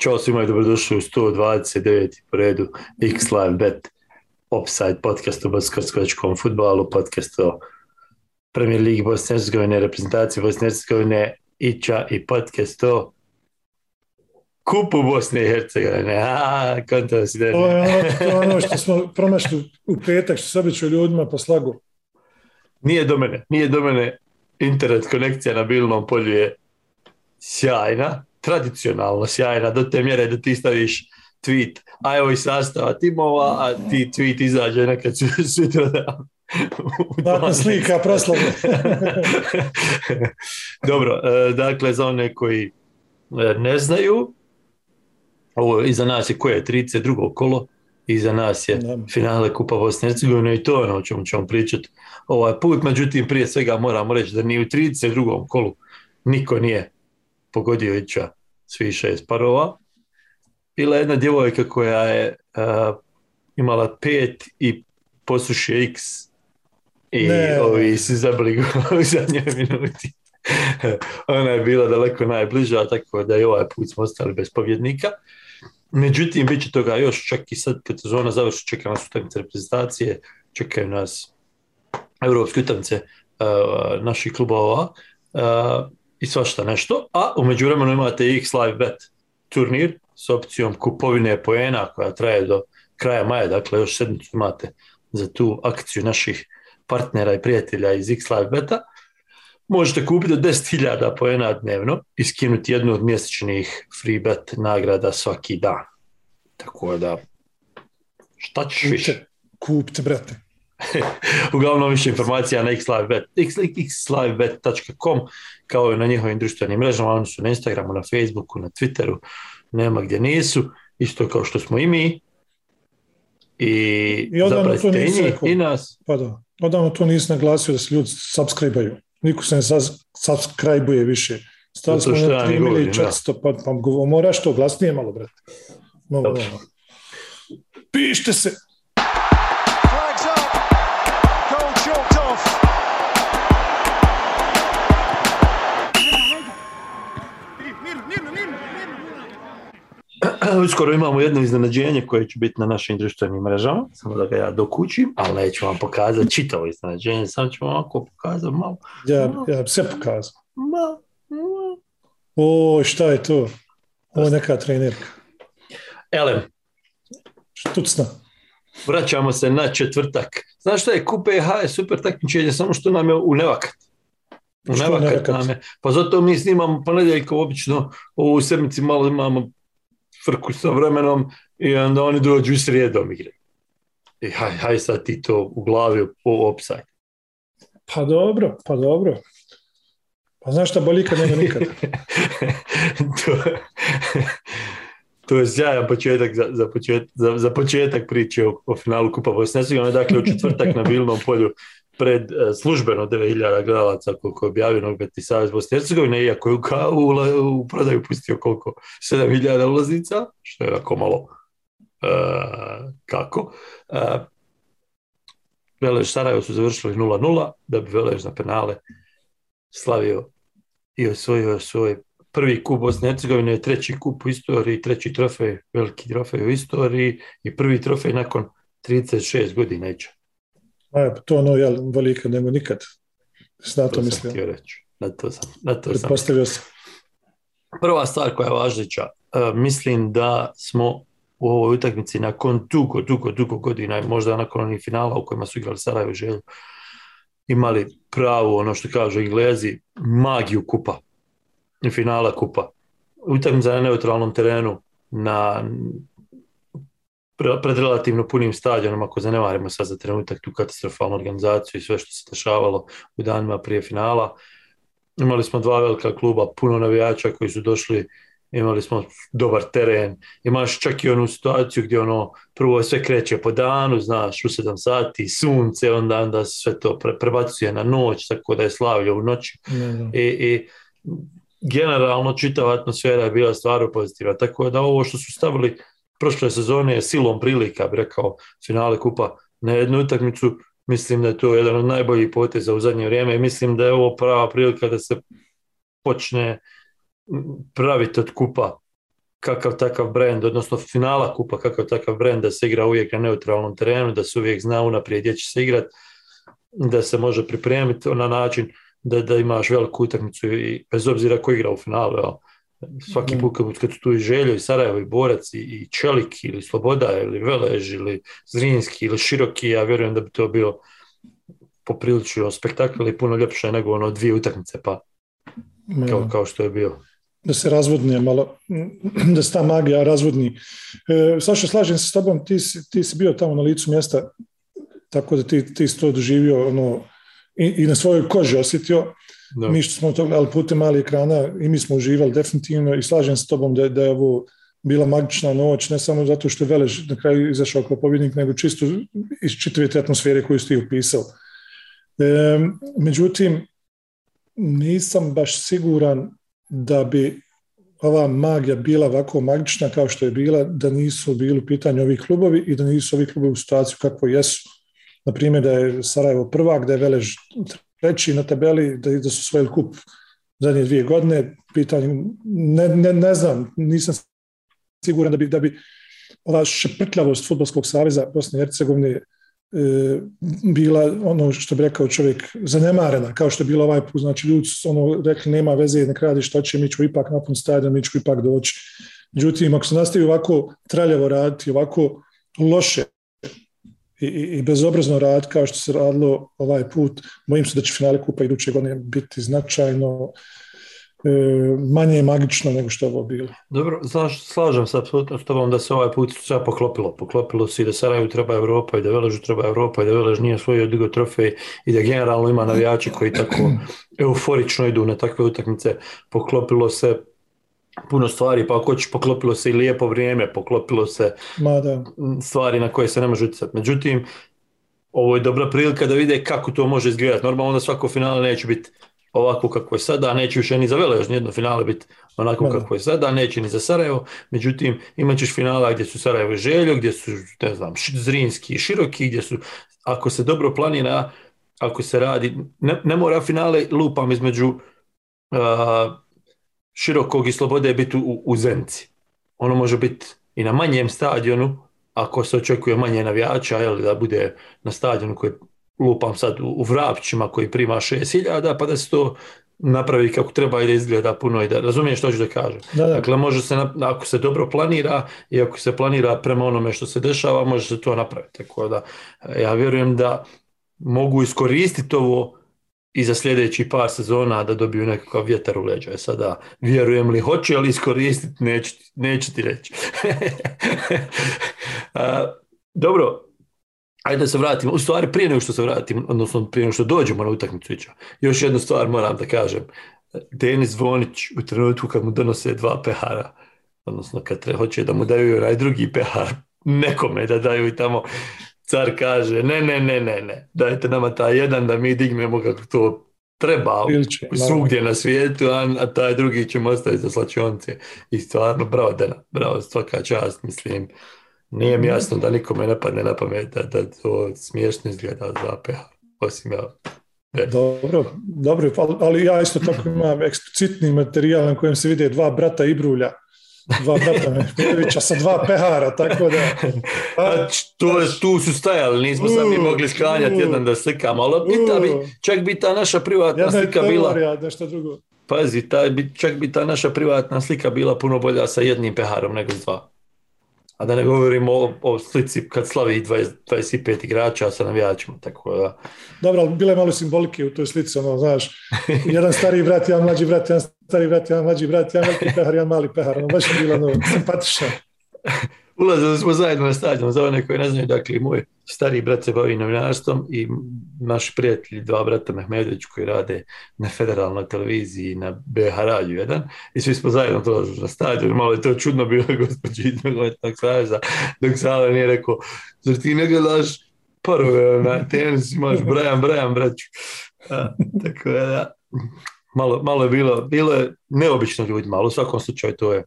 Ćao svima i dobrodošli u 129. po redu X Live Bet Offside podcast o bosansko futbalu, podcast o Premier Ligi Bosne Hercegovine, reprezentaciji Bosne Hercegovine, Ića i podcast o kupu Bosne i Hercegovine. A, konto si da... Ovo je ono što smo promašli u petak, što se običu ljudima po slagu. Nije do mene, nije do mene internet konekcija na bilnom polju je sjajna, tradicionalno sjajna do te mjere da ti staviš tweet, a evo i sastava timova, a ti tweet izađe nekad sutra da Dakle, slika proslave. Dobro, e, dakle, za one koji e, ne znaju, ovo iza nas je koje je 32. kolo, iza nas je finale Kupa Bosne i Hercegovine i to je ono o čemu ćemo pričati ovaj put. Međutim, prije svega moramo reći da ni u 32. kolu niko nije pogodio ića svi šest parova. Bila jedna djevojka koja je imala pet i posušio x i ne. ovi su zabili u zadnjoj minuti. Ona je bila daleko najbliža, tako da i ovaj put smo ostali bez pobjednika. Međutim, bit će toga još, čak i sad kad sezona završi, čeka nas utakmice reprezentacije, čekaju nas europske utakmice naših klubova. Uh, i svašta nešto, a u međuvremenu imate X Live Bet turnir s opcijom kupovine poena koja traje do kraja maja, dakle još sedmicu imate za tu akciju naših partnera i prijatelja iz X Live Beta. Možete kupiti 10.000 poena dnevno i skinuti jednu od mjesečnih free bet nagrada svaki dan. Tako da, šta ćeš više? Kupite, brate. Uglavnom više informacija na xlivebet, xlivebet.com kao i na njihovim društvenim mrežama, oni su na Instagramu, na Facebooku, na Twitteru, nema gdje nisu, isto kao što smo i mi. I, I zapratite i njih i nas. Pa da, odavno to nisi naglasio da se ljudi subscribe-aju. Niko se ne subscribe-uje više. Stali smo na 3400, pa, pa moraš to glasnije malo, brate. Malo, malo. Pište se! Uskoro imamo jedno iznenađenje koje će biti na našim društvenim mrežama, samo da ga ja dokućim, ali neću vam pokazati čitavo iznenađenje, samo ću vam ovako pokazati malo. Ja, ja sve pokazao. Malo, O, šta je to? Ovo je neka trenerka. Elem. Štucna. Vraćamo se na četvrtak. Znaš šta je, Kupe H je super takmičenje, samo što nam je u nevakat. U nevakat, nam je. Pa zato mi snimamo ponedjeljko obično u sedmici malo imamo frku sa vremenom i onda oni dođu i srijedom igre. I haj, haj sad ti to u glavi po opsaj. Pa dobro, pa dobro. Pa znaš šta boli kad nema nikad? to, to je sjajan početak za, za, za, za početak priče o, o finalu Kupa Bosne Dakle, u četvrtak na Bilnom polju pred e, službeno 9000 gledalaca koliko je objavio Nogometni savez Bosne i Hercegovine, iako je u, prodaju pustio koliko? 7000 ulaznica, što je jako malo uh, kako. Uh, Velež Sarajevo su završili 0-0, da bi Velež na penale slavio i osvojio svoj prvi kup Bosne i Hercegovine, treći kup u istoriji, treći trofej, veliki trofej u istoriji i prvi trofej nakon 36 godina ića. A, to ono, ja velika nego nikad. Na to, to mislim. Htio reći. Na to sam. Na to sam. sam. Prva stvar koja je važnića, uh, mislim da smo u ovoj utakmici nakon dugo, dugo, dugo godina, možda nakon onih finala u kojima su igrali Sarajevo želju, imali pravu, ono što kažu Englezi, magiju kupa. Finala kupa. Utakmica na neutralnom terenu, na pred relativno punim stadionom, ako zanemarimo sad za trenutak tu katastrofalnu organizaciju i sve što se dešavalo u danima prije finala. Imali smo dva velika kluba, puno navijača koji su došli, imali smo dobar teren, imaš čak i onu situaciju gdje ono prvo sve kreće po danu, znaš, u sedam sati, sunce, onda, onda sve to prebacuje na noć, tako da je slavlje u noći. I, I generalno čitava atmosfera je bila stvarno pozitivna, tako da ovo što su stavili prošle sezone je silom prilika, bi rekao, finale kupa na jednu utakmicu. Mislim da je to jedan od najboljih poteza u zadnje vrijeme i mislim da je ovo prava prilika da se počne praviti od kupa kakav takav brend, odnosno finala kupa, kakav takav brend da se igra uvijek na neutralnom terenu, da se uvijek zna unaprijed gdje će se igrati, da se može pripremiti na način da, da imaš veliku utakmicu i bez obzira ko igra u finalu. Svaki put kad su tu i Željo i Sarajevo i Borac i Čelik ili Sloboda ili Velež ili Zrinski ili Široki, ja vjerujem da bi to bio poprilično spektakl i puno ljepše nego ono dvije utakmice pa kao, kao što je bio da se razvodne malo, da se ta magija razvodni. E, Saša, slažem se s tobom, ti, ti si bio tamo na licu mjesta, tako da ti, ti si to doživio ono, i, i na svojoj koži osjetio. Da. Mi što smo to gledali putem malih ekrana i mi smo uživali definitivno i slažem s tobom da, da je ovo bila magična noć, ne samo zato što je Velež na kraju izašao kao pobjednik, nego čisto iz čitave te atmosfere koju si ti upisao. E, međutim, nisam baš siguran da bi ova magija bila ovako magična kao što je bila da nisu bili u pitanju ovih klubovi i da nisu ovi klubovi u situaciju kako jesu. Na primjer da je Sarajevo prvak, da je Velež treći na tabeli, da, da su svojili kup zadnje dvije godine. Pitanje, ne, ne, ne znam, nisam siguran da bi, da bi ova šeprtljavost Futbolskog saveza Bosne i Hercegovine E, bila ono što bi rekao čovjek zanemarena, kao što je bilo ovaj put, znači ljudi ono rekli nema veze, ne radi što će, mi ćemo ipak napun stadion, mi ćemo ipak doći. Međutim, ako se nastavi ovako traljavo raditi, ovako loše i, i, i bezobrazno rad kao što se radilo ovaj put, bojim se da će finale kupa iduće godine biti značajno E, manje magično nego što je ovo bilo. Dobro, slažem se apsolutno s tobom da se ovaj put sve poklopilo. Poklopilo se i da Sarajevu treba Europa i da Veležu treba Europa i da Velež nije svoj odigo trofej i da generalno ima navijači koji tako euforično idu na takve utakmice. Poklopilo se puno stvari, pa ako poklopilo se i lijepo vrijeme, poklopilo se Ma da. stvari na koje se ne može utjecati. Međutim, ovo je dobra prilika da vide kako to može izgledati. Normalno onda svako finale neće biti ovako kako je sada, neće više ni za Velež nijedno finale biti onako da. kako je sada, neće ni za Sarajevo, međutim imat ćeš finala gdje su Sarajevo i Željo, gdje su, ne znam, Zrinski i Široki, gdje su, ako se dobro planira, ako se radi, ne, ne mora finale lupam između uh, Širokog i Slobode biti u, u Zenci. Ono može biti i na manjem stadionu, ako se očekuje manje navijača, jel, da bude na stadionu koji lupam sad u, Vrapćima koji prima 6000, pa da se to napravi kako treba i da izgleda puno i da razumiješ što ću da kažem. Da, da. Dakle, može se, ako se dobro planira i ako se planira prema onome što se dešava, može se to napraviti. Tako da, ja vjerujem da mogu iskoristiti ovo i za sljedeći par sezona da dobiju nekakav vjetar u leđa. E sada, vjerujem li hoće li iskoristiti, neću, neću ti reći. dobro, Ajde da se vratimo, u stvari prije nego što se vratim, odnosno prije nego što dođemo na utakmicu još jednu stvar moram da kažem. Denis Zvonić u trenutku kad mu donose dva pehara, odnosno kad hoće da mu daju onaj drugi pehar, nekome da daju i tamo car kaže ne, ne, ne, ne, ne, dajte nama taj jedan da mi dignemo kako to treba Bilče, svugdje na svijetu, a, a taj drugi ćemo ostaviti za slačionce. I stvarno, bravo Dena, bravo, svaka čast, mislim, nije mi jasno da nikome ne padne na pamet da, da to smiješno izgleda za APH, osim ja. Dobro, dobro, ali ja isto tako imam eksplicitni materijal na kojem se vide dva brata Ibrulja, dva brata Mehmedovića sa dva pehara, tako da... A, to, tu su stajali, nismo uh, sami mogli sklanjati uh, jedan da slikamo, ali bi ta, bi, čak bi ta naša privatna jedna slika bila... Jedna nešto drugo. Pazi, taj, bi, čak bi ta naša privatna slika bila puno bolja sa jednim peharom nego s dva. A da ne govorimo o, o slici kad slavi 20, 25 igrača sa navijačima, tako da... Dobro, ali bilo je malo simbolike u toj slici, ono, znaš, jedan stari brat, jedan mlađi brat, jedan stari brat, jedan mlađi brat, jedan veliki pehar, jedan mali pehar, ono, baš je bilo ono, simpatično. Ulazili smo zajedno na stadion, za one koji ne znaju, dakle, moj stari brat se bavi novinarstvom i naši prijatelji, dva brata Mehmedović koji rade na federalnoj televiziji na BH radiju jedan i svi smo zajedno dolazili na stadion, malo je to čudno bilo gospođi iz nogometnog savjeza, dok Sala nije rekao, zar ti ne gledaš parove na tenis, imaš Brian, Brian, braću. A, tako da, malo, malo je bilo, bilo je neobično ljudima, ali u svakom slučaju to je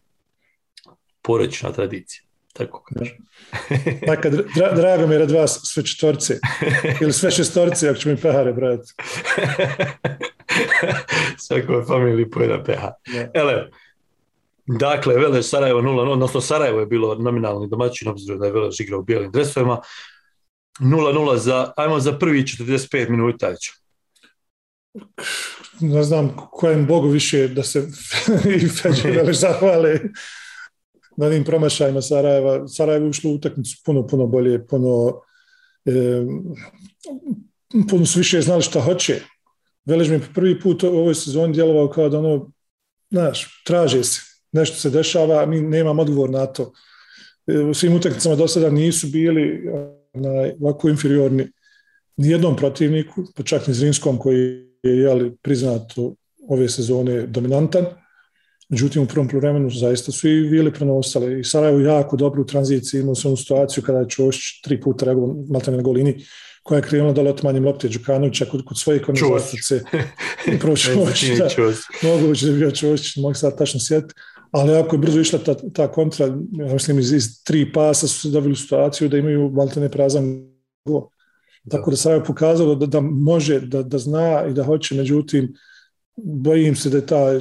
porečna tradicija. Tako kažem. Dakle, dra, drago mi je da vas sve četvorci. Ili sve šestorci, ako ću mi pehare brati. Svakoj familiji pojeda peha. Ja. Ele, Dakle, Velež Sarajevo 0-0, odnosno Sarajevo je bilo nominalni domaćin, obzirom da je Velež igrao u bijelim dresovima. 0-0 za, ajmo za prvi 45 minuta već. Ne znam kojem Bogu više da se i Feđe Velež zahvale na njim promašajima Sarajeva. Sarajevo je ušlo u utakmicu puno, puno bolje, puno, e, puno su više znali šta hoće. Velež mi prvi put u ovoj sezoni djelovao kao da ono, znaš, traže se, nešto se dešava, mi nemamo odgovor na to. E, u svim utakmicama do sada nisu bili na ovako inferiorni ni jednom protivniku, pa čak ni Zrinskom koji je jeli, priznato ove sezone dominantan. Međutim, u prvom vremenu zaista su i Vili prenosali. I Sarajevo jako dobro u tranziciji imao se situaciju kada je Čošć tri puta reagovao na golini koja je krenula dole otmanjem lopte Đukanovića kod, kod svoje konverzacije. Prvo Čošć, da, moguće da je bio Čošć, mogu sad tačno sjetiti. Ali ako je brzo išla ta, ta kontra, ja mislim iz, iz tri pasa su se dobili situaciju da imaju maltene prazan go. Tako da Sarajevo pokazalo da, da može, da, da zna i da hoće, međutim, bojim se da je ta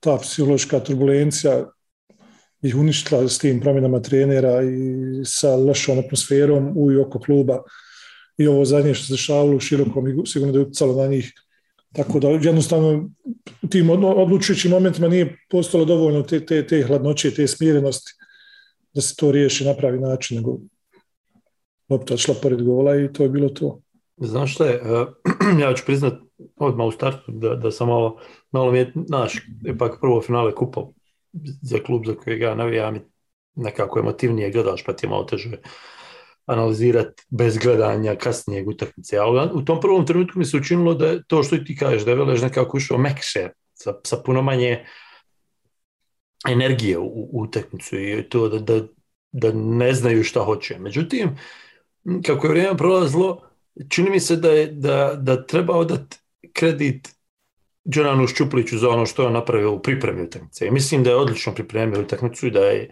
ta psihološka turbulencija ih uništila s tim promjenama trenera i sa lošom atmosferom u i oko kluba. I ovo zadnje što se dešavalo u širokom sigurno da je utjecalo na njih. Tako da jednostavno tim odlučujućim momentima nije postalo dovoljno te, te, te hladnoće, te smirenosti da se to riješi na pravi način, nego lopta šla pored gola i to je bilo to. Znaš šta je, ja ću priznat odmah u startu da, da sam malo, malo mi je, znaš, ipak prvo finale kupa za klub za kojeg ja navijam nekako emotivnije gledaš pa ti je malo teže analizirati bez gledanja kasnijeg utakmice. Ali u tom prvom trenutku mi se učinilo da je to što ti kažeš, da je Velež nekako ušao mekše sa, sa puno manje energije u, u utakmicu i to da, da, da ne znaju šta hoće. Međutim, kako je vrijeme prolazilo, čini mi se da, je, da, da treba odati kredit Đoranu Šćupliću za ono što je napravio u pripremi utakmice. Mislim da je odlično pripremio utakmicu i da je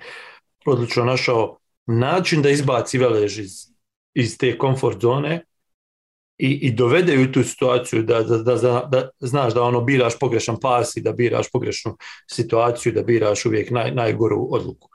odlično našao način da izbaci Velež iz, iz te komfort zone i, i dovede u tu situaciju da, da, da, da, znaš da ono biraš pogrešan pas i da biraš pogrešnu situaciju, da biraš uvijek naj, najgoru odluku.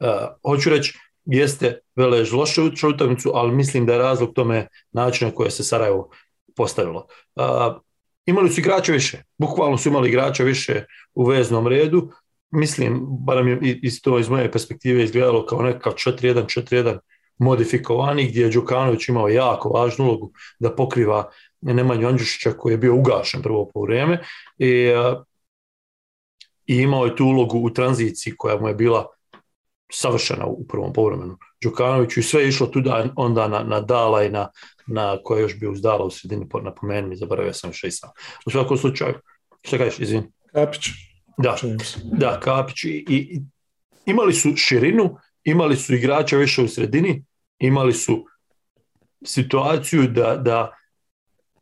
Uh, hoću reći, jeste Velež loše utakmicu, ali mislim da je razlog tome načina koje se Sarajevo postavilo. Uh, imali su igrača više, bukvalno su imali igrača više u veznom redu, mislim, barem je iz to iz moje perspektive izgledalo kao nekakav 4-1-4-1 modifikovani, gdje je Đukanović imao jako važnu ulogu da pokriva Nemanju Andžušića koji je bio ugašen prvo po vrijeme. I, i imao je tu ulogu u tranziciji koja mu je bila savršena u prvom povremenu Đukanoviću i sve je išlo tu onda na, na Dala i na, na koje još bio uzdala u sredini, napomenu mi, zaboravio sam još i sam. U svakom slučaju, šta kažeš, izvin? Kapić. Da, da Kapić. I, i, imali su širinu, imali su igrača više u sredini, imali su situaciju da, da,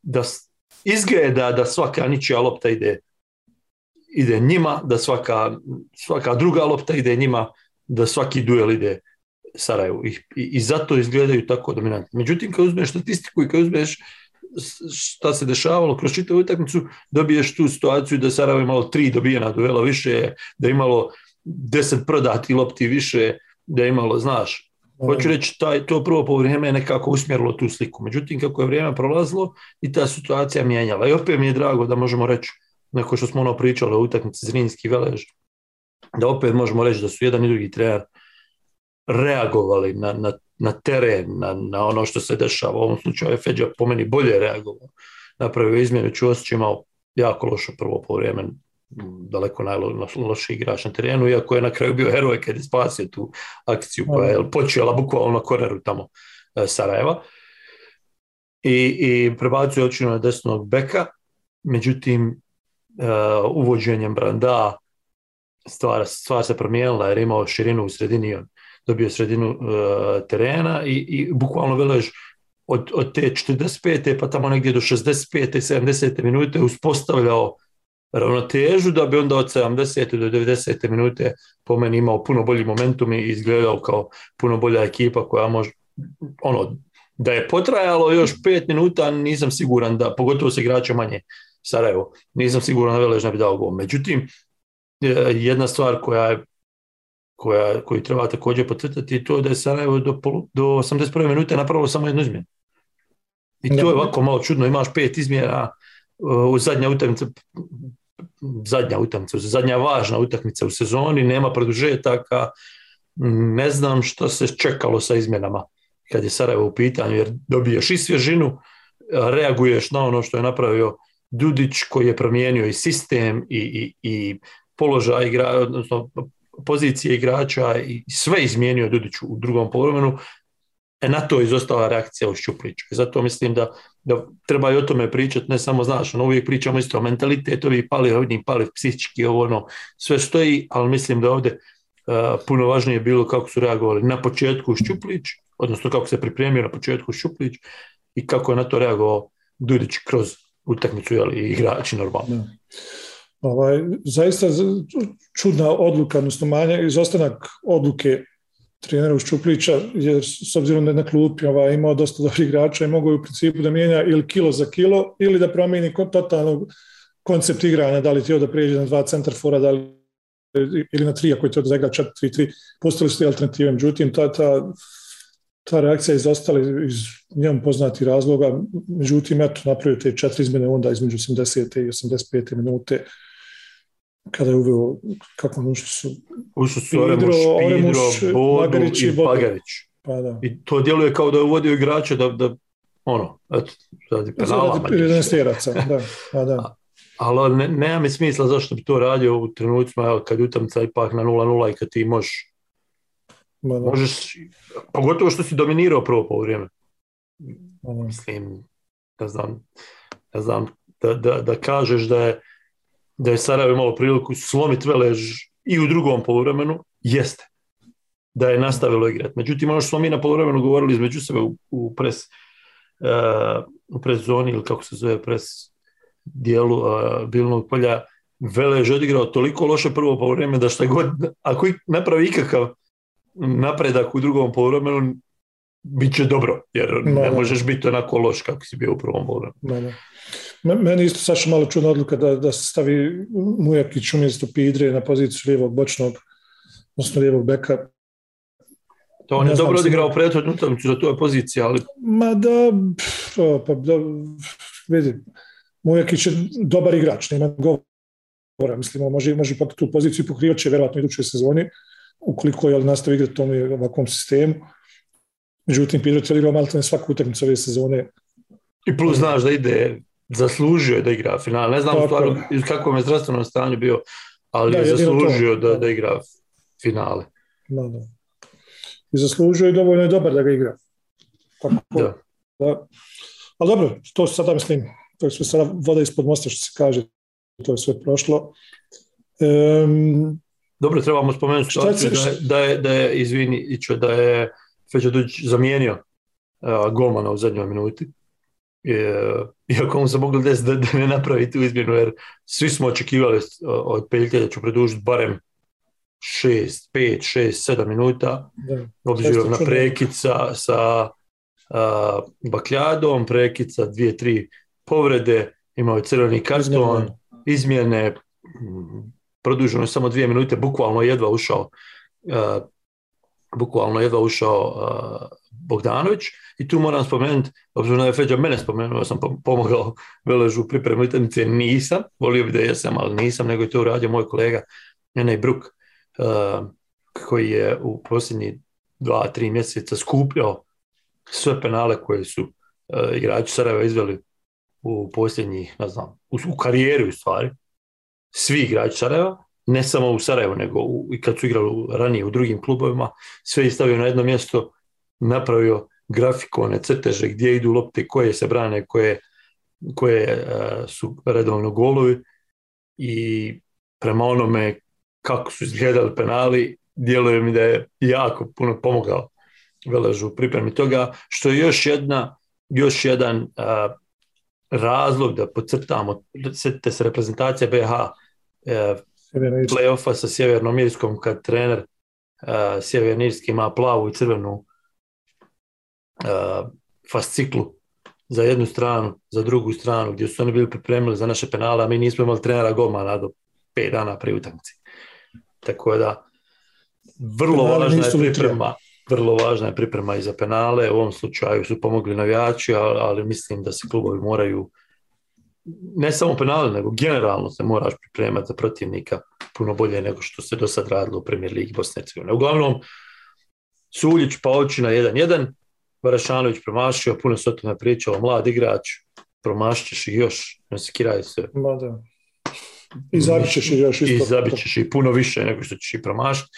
da izgleda da svaka ničija lopta ide ide njima, da svaka, svaka druga lopta ide njima, da svaki duel ide Sarajevu i, i, zato izgledaju tako dominantni. Međutim, kad uzmeš statistiku i kad uzmeš šta se dešavalo kroz čitavu utakmicu, dobiješ tu situaciju da Sarajevo imalo tri dobijena duela više, da imalo deset prodati lopti više, da imalo, znaš, Hoću reći, taj, to prvo po vrijeme je nekako usmjerilo tu sliku. Međutim, kako je vrijeme prolazilo i ta situacija mijenjala. I opet mi je drago da možemo reći, neko što smo ono pričali o utakmici Zrinski Velež, da opet možemo reći da su jedan i drugi trener reagovali na, na, na teren, na, na, ono što se dešava. U ovom slučaju je Feđa po meni bolje reagovao. Napravio izmjenu, Čuosić imao jako loše prvo po vrijeme, daleko najlošiji igrač na terenu, iako je na kraju bio heroj kad je spasio tu akciju koja je počela bukvalno na koreru tamo e, Sarajeva. I, i prebacio očinu na desnog beka, međutim uh, uvođenjem Branda stvar, stvar se promijenila jer je imao širinu u sredini on dobio sredinu uh, terena i, i bukvalno Velež od, od te 45. pa tamo negdje do 65. 70. minute uspostavljao ravnotežu da bi onda od 70. do 90. minute po meni imao puno bolji momentum i izgledao kao puno bolja ekipa koja može ono, da je potrajalo još pet minuta nisam siguran da, pogotovo se igrača manje Sarajevo, nisam siguran da Velež ne bi dao gol. Međutim, jedna stvar koja je koja, koju treba također potvrtati je to da je Sarajevo do, do 81. minute napravilo samo jednu izmjenu. I to je ovako malo čudno, imaš pet izmjera u zadnja utakmica, zadnja utakmica, zadnja važna utakmica u sezoni, nema produžetaka, ne znam što se čekalo sa izmjenama kad je Sarajevo u pitanju, jer dobiješ i svježinu, reaguješ na ono što je napravio Dudić koji je promijenio i sistem i, i, i položaj igra, odnosno pozicije igrača i sve izmijenio Dudić u drugom polovremenu, e na to je izostala reakcija u Šćupliću. I zato mislim da, da treba i o tome pričati, ne samo znaš, ono uvijek pričamo isto o mentalitetu, ovi pali, ovdje pali psihički, ovo ono, sve stoji, ali mislim da ovdje puno važnije bilo kako su reagovali na početku Šćuplić, odnosno kako se pripremio na početku Šćuplić i kako je na to reagovao Dudić kroz utakmicu i igrači normalno. Ovaj, zaista čudna odluka, odnosno manja izostanak odluke trenera Šćuplića, jer s obzirom da je na klupi ovaj, imao dosta dobrih igrača i mogu u principu da mijenja ili kilo za kilo ili da promijeni totalno koncept igranja, da li htio da prijeđe na dva centar fora, da li ili na tri, ako je to da igra 4-3-3, postali su te alternative. Međutim, ta, ta, ta reakcija je izostala iz njemu poznati razloga. Međutim, eto, napravio te četiri izmjene onda između 80. i 85. minute kada je uveo kako ono što su ušli su Oremuš, Pidro, Bodu i Bagarić. Pa, da. I to djeluje kao da je uvodio igrače da, da ono, eto, radi penala. Radi da, pa da ali ne, nema mi smisla zašto bi to radio u trenucima kad utamca ipak na 0-0 i kad ti možeš možeš, pogotovo što si dominirao prvo po vrijeme. Mislim, ne znam, ne znam da, da, da, kažeš da je, da je Sarajevo imalo priliku slomiti velež i u drugom poluvremenu, jeste. Da je nastavilo igrati. Međutim, ono što smo mi na poluvremenu govorili između sebe u, u pres uh, u pres zoni ili kako se zove pres dijelu uh, bilnog polja Velež odigrao toliko loše prvo polovreme da šta god, ako napravi ikakav napredak u drugom polovremenu, bit će dobro, jer ne možeš biti onako loš kako si bio u prvom polovremenu. Meni isto Saša malo čudna odluka da, da se stavi Mujakić umjesto Pidre na poziciju lijevog bočnog, odnosno lijevog beka. To on je dobro odigrao prethodnu utakmicu za tu poziciju, ali... Ma da, pa da, vidi, Mujakić je dobar igrač, nema govora. Mislim, može, može pak tu poziciju pokrivat će vjerojatno idućoj sezoni, ukoliko je nastavi igrati tom ovakvom sistemu. Međutim, Pedro je igrao malo svaku utakmicu ove sezone. I plus znaš da ide, zaslužio je da igra final. Ne znam u stvari kakvom je zdravstvenom stanju bio, ali je zaslužio da, da igra finale. Da, da. I zaslužio je dovoljno je dobar da ga igra. Tako, da. da. Ali dobro, to sada mislim, to sve sada voda ispod mosta što se kaže, to je sve prošlo. Um, Dobro, trebamo spomenuti da, je, da, je, da je, izvini, da je Feđaduć zamijenio uh, golmana u zadnjoj minuti. Iako mu se moglo desiti da, da ne napravi tu izmjenu, jer svi smo očekivali od Peljke da ću produžiti barem 6, 5, 6, 7 minuta, obzirom na prekid sa, sa uh, Bakljadom, prekid sa 2, 3 povrede, imao je crveni karton, izmjene, produženo je samo dvije minute, bukvalno jedva ušao uh, bukvalno jedva ušao uh, Bogdanović i tu moram spomenuti, obzirom da je Feđa mene spomenuo, sam pomogao Veležu pripremu utakmice, nisam, volio bi da jesam, ali nisam, nego je to uradio moj kolega Nenej Bruk, uh, koji je u posljednjih dva, tri mjeseca skupljao sve penale koje su uh, igrači Sarajeva izveli u posljednjih, ne znam, u, u karijeri u stvari, svi igrači Sarajeva, ne samo u Sarajevu, nego i kad su igrali ranije u drugim klubovima, sve stavio na jedno mjesto, napravio grafikone, crteže gdje idu lopte, koje se brane, koje, koje e, su redovno golovi i prema onome kako su izgledali penali, djeluje mi da je jako puno pomogao Veležu u pripremi toga, što je još jedna još jedan razlog da podcrtamo, sjetite se reprezentacija BH e, playoffa sa Sjevernom Irskom kad trener e, Sjevernirski ima plavu i crvenu e, fasciklu za jednu stranu, za drugu stranu, gdje su oni bili pripremili za naše penale, a mi nismo imali trenera golmana do pet dana prije utakmice. Tako da, vrlo važna je priprema. Vrlo važna je priprema i za penale. U ovom slučaju su pomogli navijači, ali, mislim da se klubovi moraju ne samo penale, nego generalno se moraš pripremati za protivnika puno bolje nego što se do sad radilo u Premier Ligi Bosne i Hercegovine. Uglavnom, Suljić pa na 1-1, Varašanović promašio, puno se o tome pričalo, mlad igrač, promašćeš i još, ne sekiraj se. Ma da. I zabićeš i još isto. I zabićeš i puno više nego što ćeš i promašiti.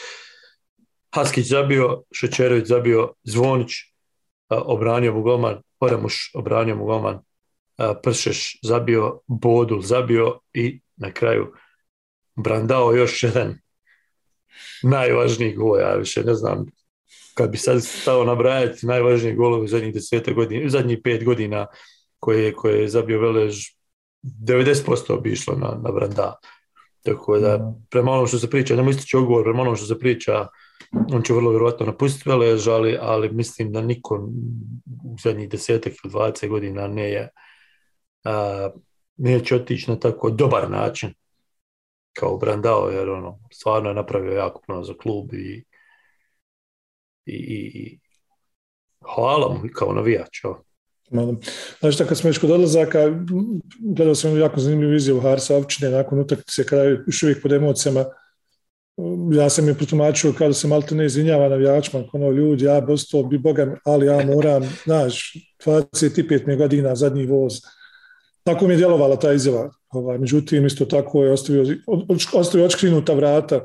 Haskić zabio, Šećerović zabio, Zvonić obranio mu golman, Oramuš obranio mu golman, Pršeš zabio, Bodul zabio i na kraju Brandao još jedan najvažniji gol, ja više ne znam kad bi sad stao nabrajati najvažniji golovi u zadnjih deseta godina, zadnjih pet godina koje, koje je zabio Velež, 90% bi išlo na, na Branda. Tako da, prema onom što se priča, ne istići odgovor, prema onom što se priča, on će vrlo vjerojatno napustiti Velež, ali, ali mislim da niko u zadnjih desetak ili dvadeset godina ne je, a, neće otići na tako dobar način kao Brandao, jer ono, stvarno je napravio jako puno za klub i, i, i hvala mu kao navijač. Znači, kad smo već kod odlazaka, gledao sam jako zanimljivu izjavu Harsa Avčine nakon utakmice kada je još uvijek pod emocijama. Ja sam je protumačio kada se malte ne izvinjava navijačima, ono ljudi, ja bosto bi boga, ali ja moram, znaš, 25 godina, zadnji voz. Tako mi je djelovala ta izjava. Ovaj, međutim, isto tako je ostavio, ostavio očkrinuta vrata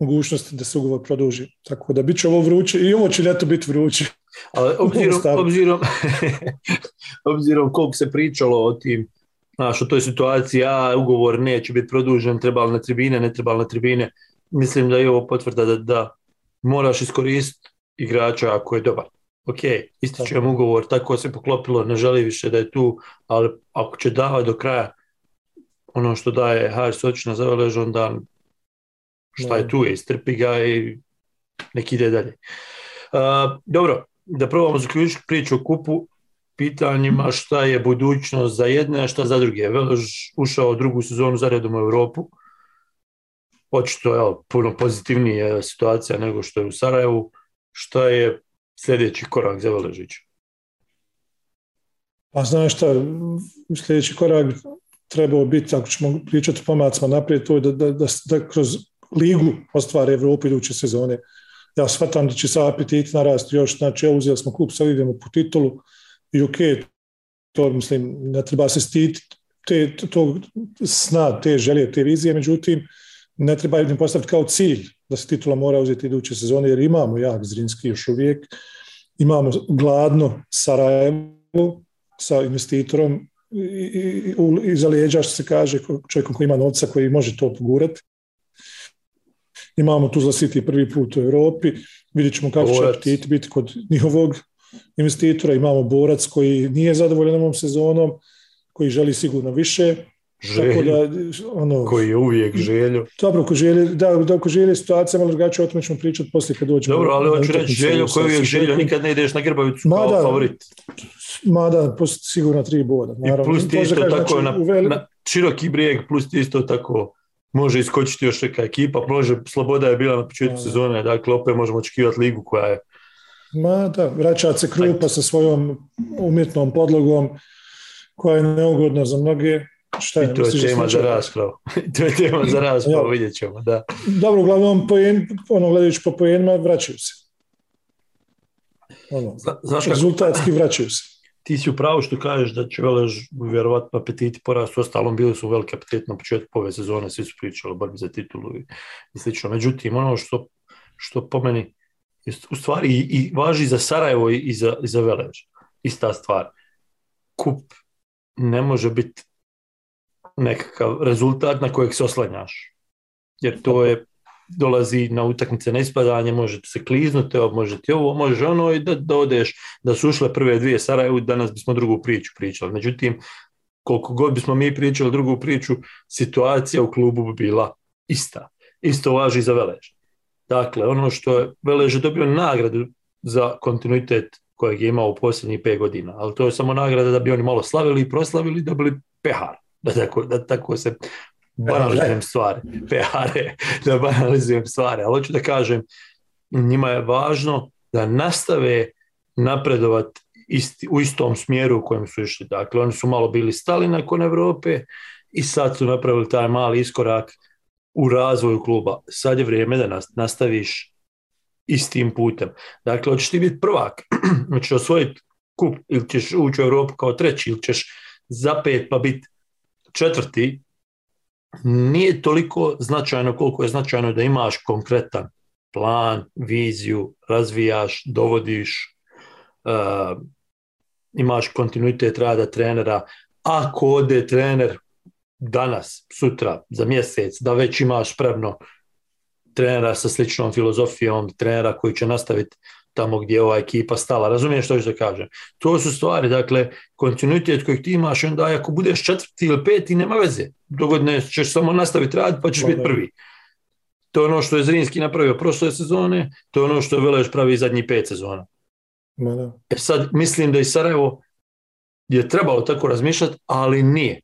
mogućnosti da se ugovor produži. Tako da bit će ovo vruće i ovo će ljeto biti vruće. Ali obzirom, obzirom, obzirom koliko se pričalo o tim, znaš, o toj situaciji, a ugovor neće biti produžen, trebalo na tribine, ne trebalo na tribine, mislim da je ovo potvrda da, da moraš iskoristiti igrača ako je dobar. Ok, ističujem ugovor, tako se poklopilo, ne želi više da je tu, ali ako će davati do kraja ono što daje Haris Očina za onda šta je tu je, istrpi ga i neki ide dalje. dobro, da probamo zaključiti priču o kupu, pitanjima šta je budućnost za jedne, a šta za druge. Velož ušao drugu sezonu za redom u Europu. Očito je puno pozitivnija situacija nego što je u Sarajevu. Šta je sljedeći korak za Veležić? Pa znaš šta, sljedeći korak trebao biti, ako ćemo pričati pomacima naprijed, to je da, da, da, kroz ligu ostvare Evropu iduće sezone. Ja shvatam da će sa apetit narasti još, znači ja uzeli smo klub, sad idemo po titulu i ok, to mislim, ne treba se stiti te, tog sna, te želje, te vizije, međutim, ne treba im postaviti kao cilj da se titula mora uzeti iduće sezone, jer imamo jak Zrinski još uvijek, imamo gladno Sarajevo sa investitorom i, iza lijeđa što se kaže čovjekom koji ima novca koji može to pogurati. Imamo tu za City prvi put u Europi, vidjet ćemo kako će apetiti biti kod njihovog investitora. Imamo borac koji nije zadovoljan ovom sezonom, koji želi sigurno više. Želju, da, ono, koji je uvijek želju. Dobro, ako želje, da, da ako želje situacija malo drugačije, o tome ćemo pričati poslije kad dođemo. Dobro, ali hoću reći želju koji je uvijek želju, nikad ne ideš na Grbavicu kao da, favorit. Mada, sigurno tri boda. Naravno. I plus ti isto tako znači, na, na, široki brijeg, plus ti isto tako može iskočiti još neka ekipa, može, Sloboda je bila na početku sezone, dakle opet možemo očekivati ligu koja je Ma da, vraća se Krupa sa svojom umjetnom podlogom koja je neugodna za mnoge. Šta je, I to je tema za raspravu. to je tema za raspravu, vidjet ćemo, da. Dobro, uglavnom, pojen, ono, gledajući po pojenima, vraćaju se. Ono, Znaš rezultatski vraćaju se ti si u pravu što kažeš da će Velež vjerovatno apetiti porastu, ostalom bili su veliki apetiti na početku ove sezone, svi su pričali o borbi za titulu i, i slično. Međutim, ono što, što po meni u stvari i, i važi za Sarajevo i za, i za Velež, ista stvar. Kup ne može biti nekakav rezultat na kojeg se oslanjaš. Jer to je dolazi na utakmice na ispadanje, može se kliznuti, može ti ovo, može ono i da, da da su ušle prve dvije Sarajevu, danas bismo drugu priču pričali. Međutim, koliko god bismo mi pričali drugu priču, situacija u klubu bi bila ista. Isto važi za Velež. Dakle, ono što je Velež dobio nagradu za kontinuitet kojeg je imao u posljednjih pet godina, ali to je samo nagrada da bi oni malo slavili i proslavili da bili pehar, da tako, da tako se banalizujem stvari, PR, da banalizujem stvari, ali hoću da kažem, njima je važno da nastave napredovat isti, u istom smjeru u kojem su išli. Dakle, oni su malo bili stali nakon Europe i sad su napravili taj mali iskorak u razvoju kluba. Sad je vrijeme da nastaviš istim putem. Dakle, hoćeš ti biti prvak, hoćeš osvojiti kup ili ćeš ući u Europu kao treći ili ćeš zapet pa biti četvrti, nije toliko značajno koliko je značajno da imaš konkretan plan, viziju, razvijaš, dovodiš, uh, imaš kontinuitet rada trenera. Ako ode trener danas, sutra, za mjesec, da već imaš spremno trenera sa sličnom filozofijom, trenera koji će nastaviti tamo gdje je ova ekipa stala. Razumiješ što ću da kažem? To su stvari, dakle, kontinuitet kojeg ti imaš, onda ako budeš četvrti ili peti, nema veze. Dogodne ćeš samo nastaviti raditi pa ćeš biti prvi. To je ono što je Zrinski napravio prošle sezone, to je ono što je Veleš pravi zadnji pet sezona. E sad, mislim da i Sarajevo je trebalo tako razmišljati, ali nije.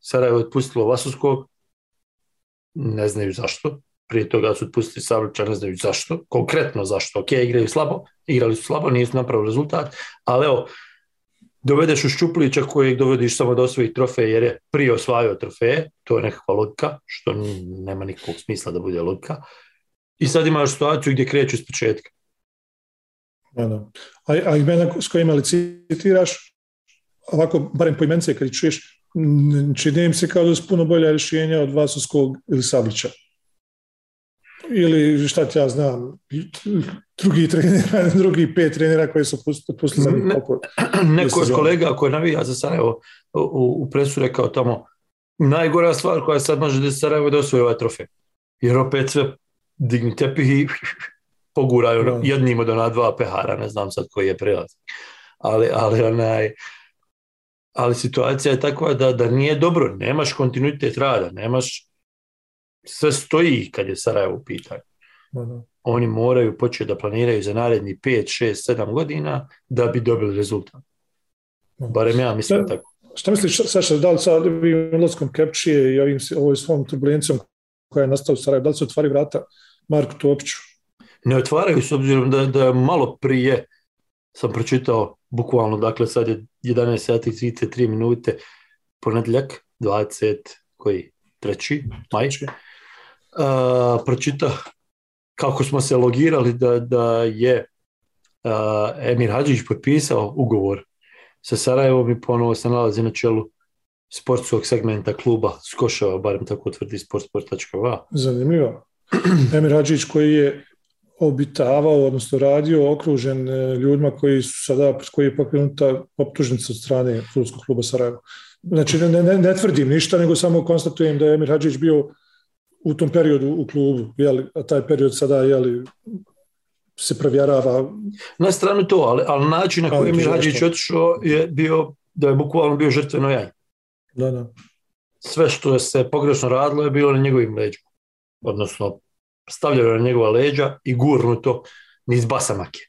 Sarajevo je otpustilo Vasusskog, ne znaju zašto, prije toga su otpustili Savlića, ne znaju zašto, konkretno zašto, ok, igraju slabo, igrali su slabo, nisu napravili rezultat, ali evo, dovedeš u Ščuplića kojeg dovediš samo do svojih trofeja jer je prije osvajao trofeje, to je nekakva logika, što nema nikakvog smisla da bude logika. I sad imaš situaciju gdje kreću s početka. A, a imena s kojima licitiraš, ovako, barem po imence kad čuješ, čini im se kao da su puno bolja rješenja od Vasovskog ili Savića ili šta ti ja znam, drugi trenera, drugi pet trenera koji su pustili za ne, Neko od kolega koji navija za Sarajevo u, u presu rekao tamo najgora stvar koja sad može da Sarajevo da osvoje ovaj trofej. Jer opet sve digni tepih i poguraju no. jednim od ona dva pehara, ne znam sad koji je prelaz. Ali, ali onaj, ali situacija je takva da, da nije dobro, nemaš kontinuitet rada, nemaš sve stoji kad je Sarajevo u pitanju. Oni moraju početi da planiraju za naredni 5, 6, 7 godina da bi dobili rezultat. Barem ja mislim šta, tako. Šta misliš, Saša, da li sa ovim odlaskom Kepčije i ovim, ovoj svom turbulencijom koja je nastala u Sarajevu, da li se otvari vrata Marku Topiću? Ne otvaraju s obzirom da, da malo prije sam pročitao bukvalno, dakle sad je 11 sati 3 minute, ponedljak, 20, koji, treći, maj, uh, pročita kako smo se logirali da, da je uh, Emir Hadžić potpisao ugovor sa Sarajevom i ponovo se nalazi na čelu sportskog segmenta kluba Skošava, barem tako tvrdi sportsport.va. Zanimljivo. Emir Hadžić koji je obitavao, odnosno radio, okružen e, ljudima koji su sada, koji je pokrenuta optužnica od strane futbolskog kluba Sarajevo. Znači, ne, ne, ne, tvrdim ništa, nego samo konstatujem da je Emir Hadžić bio u tom periodu u klubu, jeli, a taj period sada jeli, se provjerava. Na stranu to, ali, ali način na koji je Hadžić otišao je bio da je bukvalno bio žrtveno jaj. Da, da. Sve što se pogrešno radilo je bilo na njegovim leđima. Odnosno, stavljaju na njegova leđa i gurnuto niz basamake.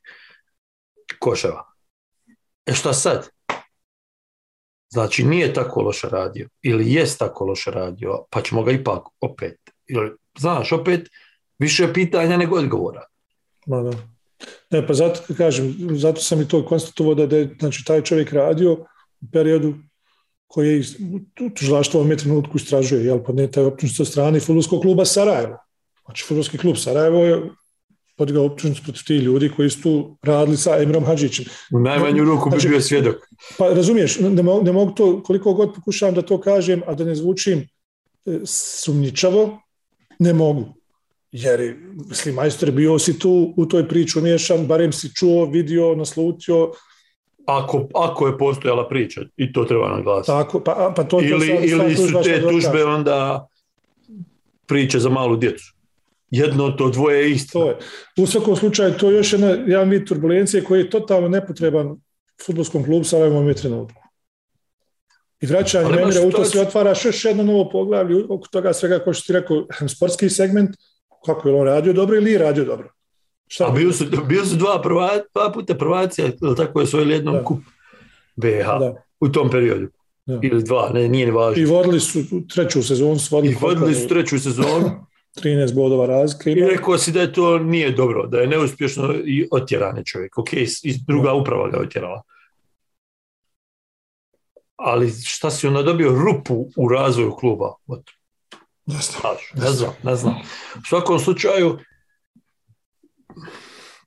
Koševa. E šta sad? Znači, nije tako loše radio. Ili jest tako loše radio, pa ćemo ga ipak opet znaš, opet više pitanja nego odgovora. Ma da. Ne, pa zato kažem, zato sam i to konstatovao da je znači, taj čovjek radio u periodu koji je tužilaštvo u trenutku istražuje, jel, podnijeta je optužnica od strane futbolskog kluba Sarajevo. Znači, futbolski klub Sarajevo je podigao optužnicu protiv tih ljudi koji su tu radili sa Emrom Hadžićem. U najmanju ruku znači, bi bio svjedok. Pa razumiješ, ne, ne mogu to, koliko god pokušavam da to kažem, a da ne zvučim e, sumničavo, ne mogu. Jer, mislim, majstor, bio si tu u toj priči umiješan, barem si čuo, vidio, naslutio. Ako, ako je postojala priča, i to treba naglasiti. Tako, pa, pa to, ili, to ili su te tužbe onda priče za malu djecu. Jedno to dvoje je isto. To je. U svakom slučaju, to je još jedna, jedan vid turbulencije koji je totalno nepotreban futbolskom klubu sa ovom trenutku. I vraćanje Emira u to se otvara još jedno novo poglavlje oko toga svega, kao što ti rekao, sportski segment, kako je on radio dobro ili nije radio dobro. Šta A bio su, bio su dva, prva, dva puta prvacija, tako je svoj jednom kup BH u tom periodu. Ili dva, ne, nije ni važno. I vodili su treću sezonu. Su I vodili su treću sezonu. 13 bodova razlike. I rekao si da je to nije dobro, da je neuspješno i otjeran je čovjek. Ok, druga uprava ga otjerala. Ali šta si onda dobio rupu u razvoju kluba? Ne znam. Ne znam, ne znam. U svakom slučaju,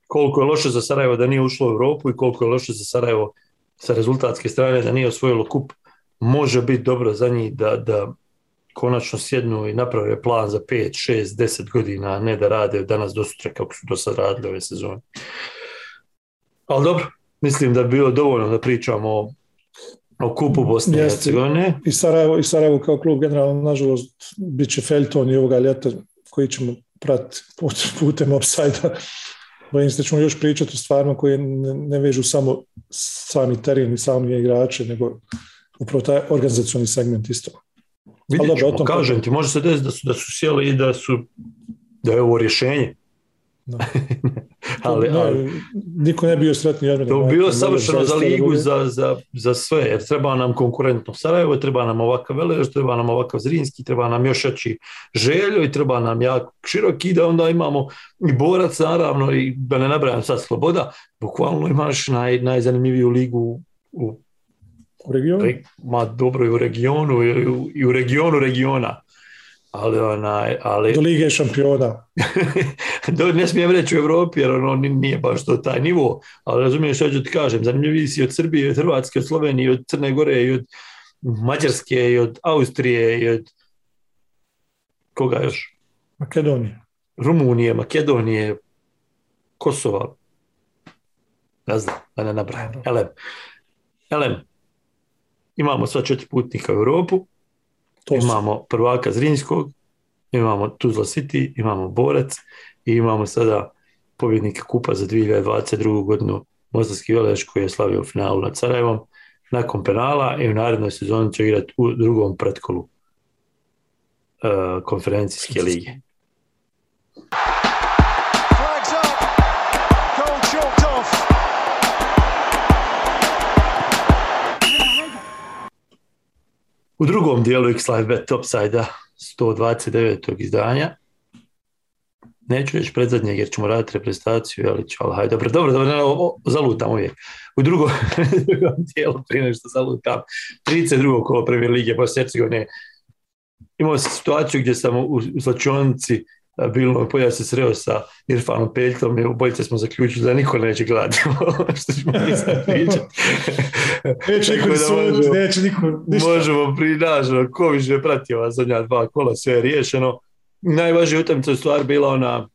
koliko je loše za Sarajevo da nije ušlo u Europu i koliko je loše za Sarajevo sa rezultatske strane da nije osvojilo kup, može biti dobro za njih da, da konačno sjednu i naprave plan za 5, 6, 10 godina, a ne da rade danas do sutra kako su do sad radili ove sezone. Ali dobro, mislim da bi bilo dovoljno da pričamo o, o kupu Bosne i Hercegovine. I Sarajevo, I Sarajevo kao klub generalno, nažalost, bit će Felton i ovoga ljeta koji ćemo pratiti putem upside Bojim se da ćemo još pričati o stvarima koje ne, ne vežu samo sami teren i sami igrače, nego upravo taj organizacioni segment isto. Vidjet ćemo, kažem ti, može se desiti da su, da su sjeli i da su da je ovo rješenje. ali, ali, niko ne bio sretni. To bi bilo savršeno za ligu, za, za, za, sve, jer treba nam konkurentno Sarajevo, treba nam ovakav Velež, treba nam ovakav Zrinski, treba nam još jači Željo i treba nam jak široki da onda imamo i borac naravno i da ne nabrajam sad sloboda, bukvalno imaš naj, najzanimljiviju ligu u u regionu? Ma dobro i u regionu i u, i u regionu regiona. Ali onaj, ali... Do Lige šampiona. Do, ne smijem reći u Europi jer ono nije baš to taj nivo, ali razumiješ što ću ti kažem, zanimljivi si od Srbije, od Hrvatske, od Slovenije, od Crne Gore, i od Mađarske, i od Austrije, i od koga još? Makedonije. Rumunije, Makedonije, Kosova. Ne znam, da ne nabrajam. Elem. Elem, imamo sva četiri putnika u Europu, to imamo prvaka Zrinjskog, imamo Tuzla City, imamo Borac i imamo sada pobjednika kupa za 2022. godinu Mostarski Veleš koji je slavio finalu nad Sarajevom nakon penala i u narednoj sezoni će igrati u drugom pretkolu uh, konferencijske lige. U drugom dijelu X-Live Bet Topside-a 129. izdanja neću reći predzadnjeg jer ćemo raditi reprezentaciju, ali ću, ali hajde, dobro, dobro, dobro, o, zalutam uvijek. U drugom, drugom dijelu, prije nešto zalutam, 32. kolo Premier Lige Bosne Hercegovine, imao sam situaciju gdje sam u, u bilo polja se sreo sa Irfanom Peljtom i obojice smo zaključili da niko neće gledati što ćemo mi sad pričati. neće niko sud, neće niko ništa. Možemo prinažno, ko više pratio vas zadnja dva kola, sve je riješeno. Najvažnija utakmica stvar bila ona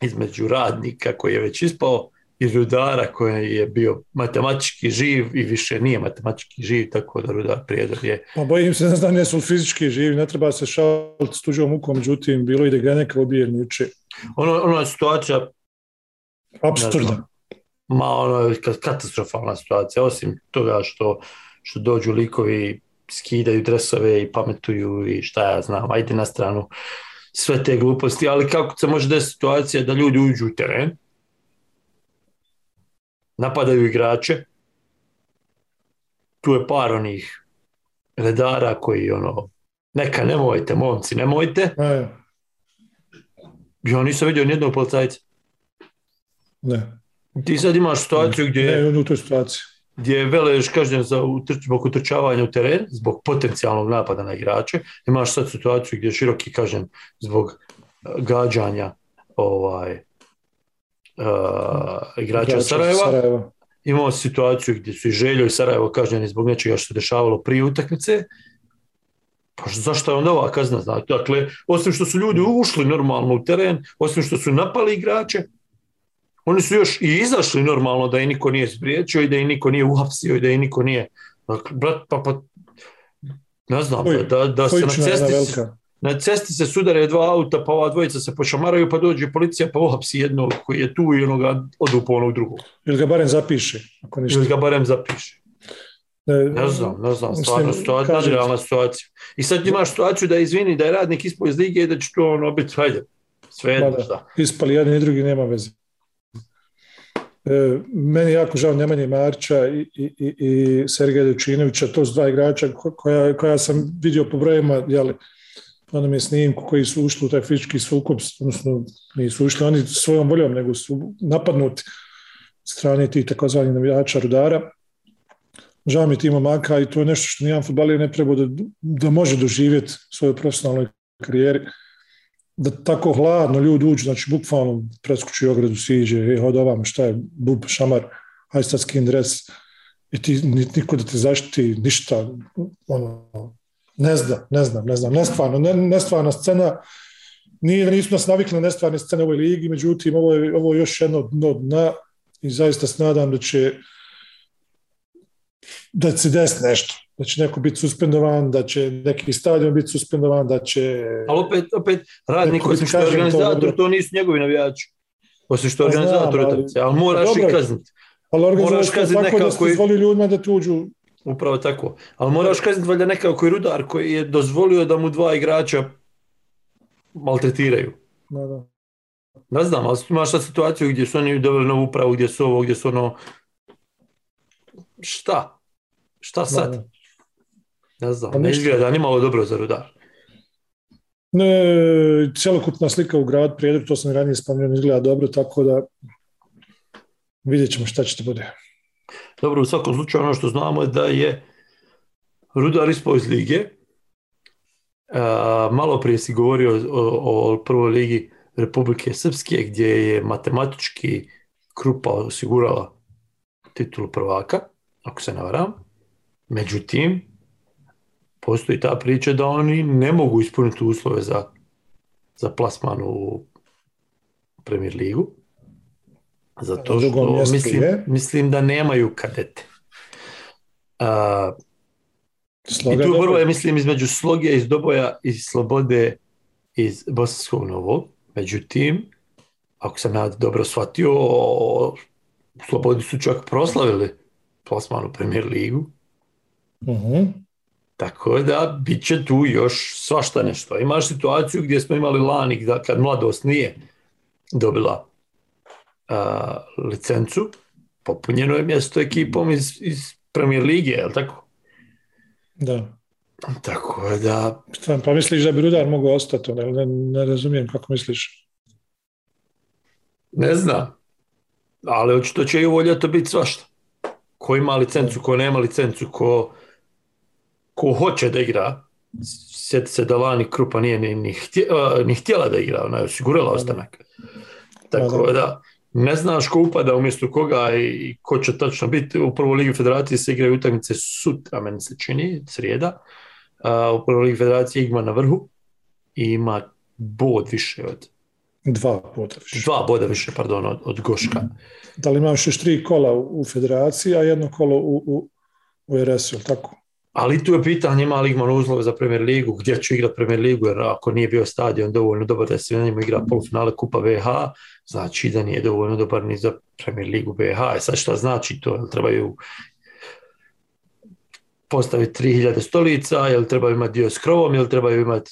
između radnika koji je već ispao i Rudara koji je bio matematički živ i više nije matematički živ, tako da Rudar Prijedor je... Pa bojim se, ne znam, ne su fizički živi, ne treba se šaliti s tuđom mukom, međutim, bilo i da ga neka ubijen juče. Ono, ono je situacija... Absurda. Ma, ono je katastrofalna situacija, osim toga što, što dođu likovi, skidaju dresove i pametuju i šta ja znam, ajde na stranu sve te gluposti, ali kako se može desiti situacija da ljudi uđu u teren, napadaju igrače. Tu je par onih redara koji ono, neka nemojte, momci, nemojte. E. I on nisam vidio nijednog policajca. Ne. Ti sad imaš situaciju gdje... Ne, u toj situaciji. Gdje je Veleš kažnjen za zbog utrčavanja u teren, zbog potencijalnog napada na igrače. Imaš sad situaciju gdje je široki kažnjen zbog eh, gađanja ovaj, uh, igrača Sarajeva. Sarajeva. Imamo situaciju gdje su i Željo i Sarajevo kažnjeni zbog nečega što se dešavalo prije utakmice. Pa zašto je onda ova kazna? Znači, dakle, osim što su ljudi ušli normalno u teren, osim što su napali igrače, oni su još i izašli normalno da i niko nije spriječio i da i niko nije uhapsio i da i niko nije... Dakle, brat, pa, pa ne znam, da, da se na cesti na cesti se sudare dva auta, pa ova dvojica se pošamaraju, pa dođe policija, pa uhapsi jednog koji je tu i onoga odu po onog drugog. Ili ga barem zapiše. Ako ništa. Ili ga barem zapiše. Ne, ne znam, ne znam, stvarno situacija, situacija. I sad imaš situaciju da izvini da je radnik ispao iz lige i da će to ono biti, hajde, sve jedno, da, Ispali jedan i drugi, nema veze. E, meni jako žao Nemanje Marča i, i, i Sergeja Dučinovića, to su dva igrača koja, koja sam vidio po brojima, jeli, onom je snimku koji su ušli u taj fizički sukob, odnosno nisu ušli oni svojom voljom, nego su napadnuti strane tih takozvanih navijača rudara. Žao mi Timo Maka i to je nešto što nijedan futbalir ne treba da, da može doživjeti u svojoj profesionalnoj karijeri. Da tako hladno ljudi uđu, znači bukvalno preskući ogradu siđe, e, od ovamo šta je, bub, šamar, aj sad skin dres, i ti, niko da te zaštiti, ništa, ono, ne znam, ne znam, ne znam, nestvarno, ne, nestvarna scena, nije, nisu nas navikli na nestvarne scene u ovoj ligi, međutim, ovo je, ovo je još jedno dno dna i zaista se nadam da će da će se desiti nešto da će neko biti suspendovan, da će neki stadion biti suspendovan, da će... Ali opet, opet radnik, osim što je organizator, to, nisu njegovi navijači. Osim što je pa organizator utakmice, ali moraš i kazniti. Ali kazniti tako da ste koji... ljudima da tuđu. Upravo tako. Ali moraš kazniti valjda nekako koji rudar koji je dozvolio da mu dva igrača maltretiraju. Da, da. Ne znam, ali imaš sad situaciju gdje su oni doveli novu upravu, gdje su ovo, gdje su ono... Šta? Šta sad? Da, da. Ne znam, pa ne izgleda ni malo dobro za rudar. Ne, cjelokupna slika u grad Prijedor, to sam ranije spomenuo, izgleda dobro, tako da vidjet ćemo šta će to bude. Dobro, u svakom slučaju ono što znamo je da je Rudar ispao iz lige. malo prije si govorio o, o prvoj ligi Republike Srpske gdje je matematički Krupa osigurala titulu prvaka, ako se ne varam. Međutim, postoji ta priča da oni ne mogu ispuniti uslove za, za plasman u Premier ligu. Zato što mislim, mislim da nemaju kadete. A, I tu prvo je, mislim, između sloge iz Doboja i Slobode iz Bosanskog Novog. Međutim, ako sam ja dobro shvatio, Slobodi su čak proslavili plasman u Premier ligu. uh tako da bit će tu još svašta nešto. Imaš situaciju gdje smo imali lani da kad mladost nije dobila licencu, popunjeno je mjesto ekipom iz, iz Premier Lige, je li tako? Da. Tako da... pa misliš da bi Rudar mogao ostati? Ne, ne razumijem kako misliš. Ne znam. Ali očito će i ljeto biti svašta. Ko ima licencu, ko nema licencu, ko ko hoće da igra, sjeti se da Lani Krupa nije ni, ni, htjela da igra, ona je osigurala ostanak. Tako da, ne znaš ko upada umjesto koga i ko će točno biti. U prvoj ligi federacije se igraju utakmice sutra, meni se čini, srijeda. u prvoj ligi federacije ima na vrhu i ima bod više od... Dva boda više. Dva boda više, pardon, od, od Goška. Da li imaš još tri kola u, federaciji, a jedno kolo u, u, u RS-u, tako? Ali tu je pitanje ima li ima uslove za Premier ligu, gdje će igrati Premier ligu, jer ako nije bio stadion dovoljno dobar da se na njemu igra polufinale Kupa VH, znači da nije dovoljno dobar ni za Premier ligu VH. E sad šta znači to? Trebaju postaviti 3000 stolica, jel trebaju imati dio s krovom, jel trebaju imati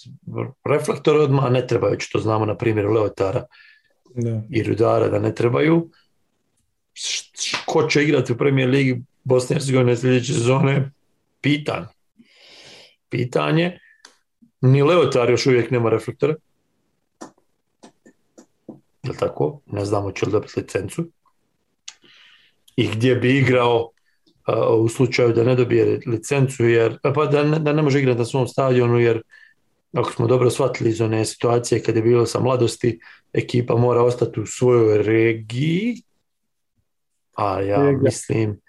reflektor odmah, ne trebaju, što znamo na primjeru Leotara i Rudara da ne trebaju. Ko će igrati u Premier ligi Bosne i Hercegovine sljedeće sezone, pitanje. Pitanje, ni Leotar još uvijek nema reflektora. Je tako? Ne znamo će li dobiti licencu. I gdje bi igrao u slučaju da ne dobije licencu, jer, pa da ne, da ne može igrati na svom stadionu, jer ako smo dobro shvatili iz one situacije kad je bilo sa mladosti, ekipa mora ostati u svojoj regiji, a ja mislim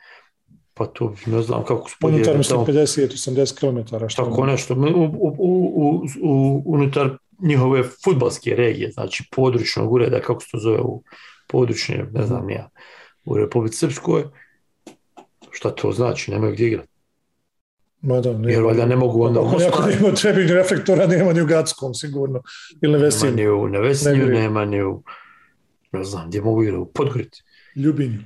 pa to ne znam kako su Unutar mislim 50-80 km. Tako nešto. U, u, u, unutar njihove futbalske regije, znači područnog ureda, kako se to zove u područnje, ne znam ja, u Republici Srpskoj, šta to znači, nemaju gdje igrati. Ma da, Jer valjda ne mogu onda Mostaru. Ako nema trebi reflektora, nema ni u Gatskom, sigurno. Ili Nema ni u Nevesnju, nema ni u, ne znam, gdje mogu igrati, u Podgorici. Ljubinju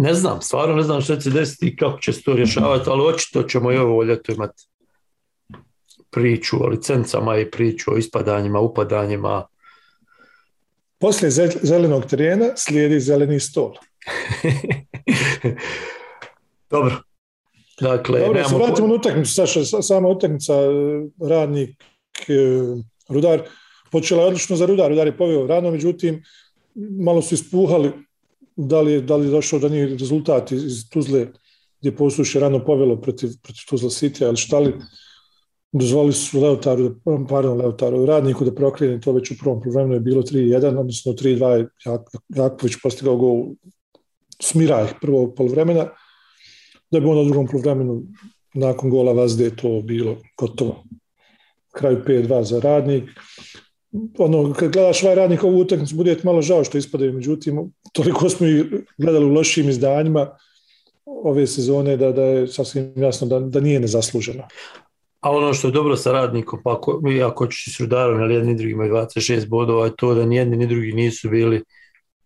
ne znam, stvarno ne znam što će se desiti i kako će se to rješavati, ali očito ćemo i ovo ljeto imati priču o licencama i priču o ispadanjima, upadanjima. Poslije zelenog terena slijedi zeleni stol. Dobro. Dakle, Dobro, se vratimo na utakmicu, Saša, sama utakmica, e, radnik, e, rudar, počela je odlično za rudar, rudar je poveo rano, međutim, malo su ispuhali da li, da li došao da nije rezultat iz Tuzle gdje posuše rano povelo protiv, protiv Tuzla City, ali šta li dozvoli su Leotaru, pardon, Leotaru, radniku da prokrene to već u prvom problemu je bilo 3-1, odnosno 3-2 Jaković postigao gol smira ih prvog polovremena, da bi onda u drugom polovremenu nakon gola Vazde to bilo gotovo. Kraju 5-2 za radnik. Ono, kad gledaš ovaj radnik ovu utakmicu, bude malo žao što ispadaju, međutim, toliko smo i gledali u lošim izdanjima ove sezone da, da je sasvim jasno da, da nije nezasluženo. A ono što je dobro sa radnikom, pa ako, ako ćeš s rudarom, ali jedni drugi imaju 26 bodova, je to da ni jedni ni drugi nisu bili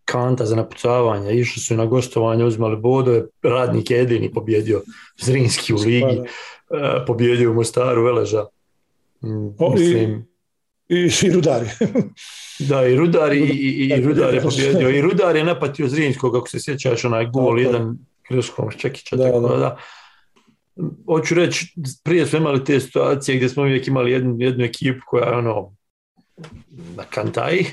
kanta za napucavanje, išli su na gostovanje, uzmali bodove, radnik je jedini pobjedio Zrinski u ligi, uh, pobjedio u Mostaru Veleža. Mm, mislim, i, i, Rudari. da, i Rudar, i, i, i Rudar je pobjedio. I Rudar je napatio Zrinskog, ako se sjećaš, onaj gol, jedan greškom Čekića, da, tako da. da. Hoću reći, prije smo imali te situacije gdje smo uvijek imali jednu, jednu ekipu koja je ono na kantaji,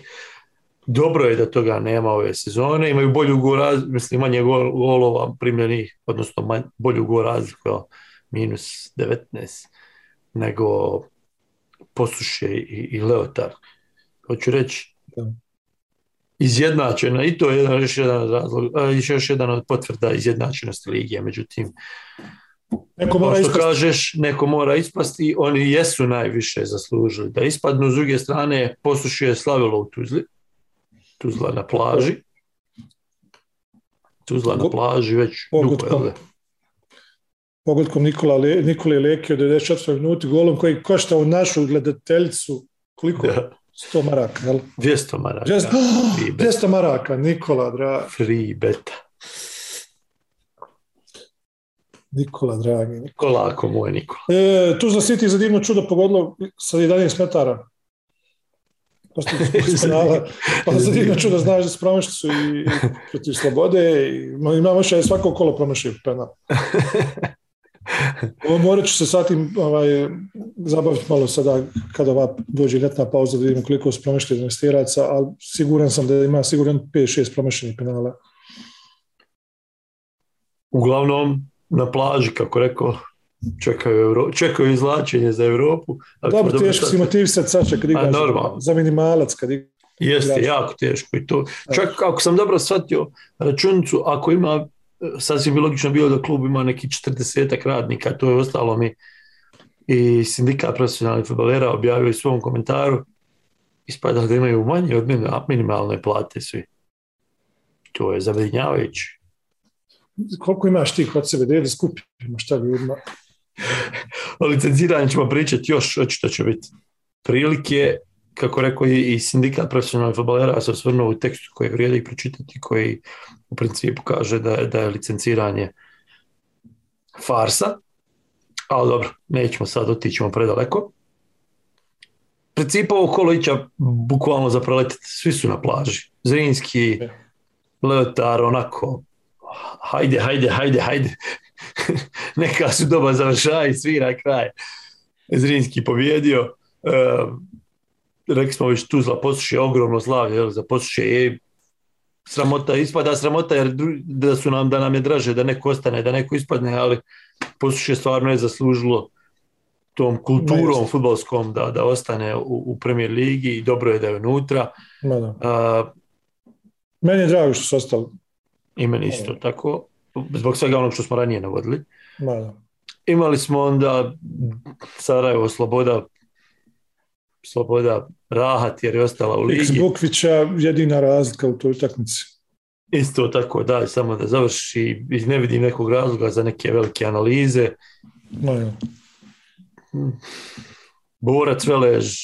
dobro je da toga nema ove sezone, imaju bolju go mislim manje golova primljenih, odnosno manj, bolju go razliku, minus 19, nego Posuše i, i Leotar. Hoću reći, izjednačena i to je jedan, još jedan razlog, još jedan od potvrda izjednačenosti ligije, međutim Neko mora što kažeš, neko mora ispasti, oni jesu najviše zaslužili da ispadnu, s druge strane Posuše slavilo u Tuzli, Tuzla na plaži. Tuzla na plaži već dugo? Pogodkom Nikola Le, Nikole Leke od 94. minuti golom koji košta u našu gledateljicu koliko? Da. 100 maraka, jel? 200 maraka. 200, oh, 200 maraka, Nikola, dra. Free beta. Nikola, dragi. Nikola, ako moj Nikola. E, Tuzla City za divno čudo pogodilo sa 11 metara pa sad inače da znaš da su su i, protiv slobode i imamo še svako kolo promašio penal. Ovo morat ću se sa tim ovaj, zabaviti malo sada kada ova dođe ljetna pauza da vidimo koliko su promašili investiraca, ali siguran sam da ima siguran 5-6 promašenih penala. Uglavnom na plaži, kako rekao, čekaju, Euro, čekaju izlačenje za Europu. Dobro, teško si motivisati sad kad igraš za minimalac. Kad igraš. Jeste, jako teško i to. Čak ako sam dobro shvatio računicu, ako ima, sasvim bi logično bilo da klub ima neki 40 radnika, to je ostalo mi i sindikat profesionalnih futbolera objavio u svom komentaru, ispada da imaju manje od minimalne plate svi. To je zabrinjavajući. Koliko imaš ti kod sebe, da je skupimo šta ljudima? o licenciranju ćemo pričati još, očito će biti prilike, kako rekao i sindikat profesionalnih futbolera se osvrnuo u tekstu koji vrijedi pročitati, koji u principu kaže da je, da je licenciranje farsa, ali dobro, nećemo sad otićemo predaleko. Principu ovo kolo ića bukvalno za preletiti, svi su na plaži. Zrinski, Leotar, onako, hajde, hajde, hajde, hajde. neka su doba završava i svira kraj. Zrinski pobjedio. E, rekli smo već Tuzla posluše ogromno slavlje jel, za posluše i sramota, ispada sramota jer da su nam, da nam je draže da neko ostane, da neko ispadne, ali posluše stvarno je zaslužilo tom kulturom futbolskom da, da ostane u, u premier ligi i dobro je da je unutra. Da. meni je drago što su ostali. I meni isto tako zbog svega onog što smo ranije navodili. Imali smo onda Sarajevo Sloboda Sloboda Rahat jer je ostala u ligi. X Bukvića jedina razlika u toj utakmici. Isto tako, da, samo da završi i ne vidim nekog razloga za neke velike analize. No, Borac Velež,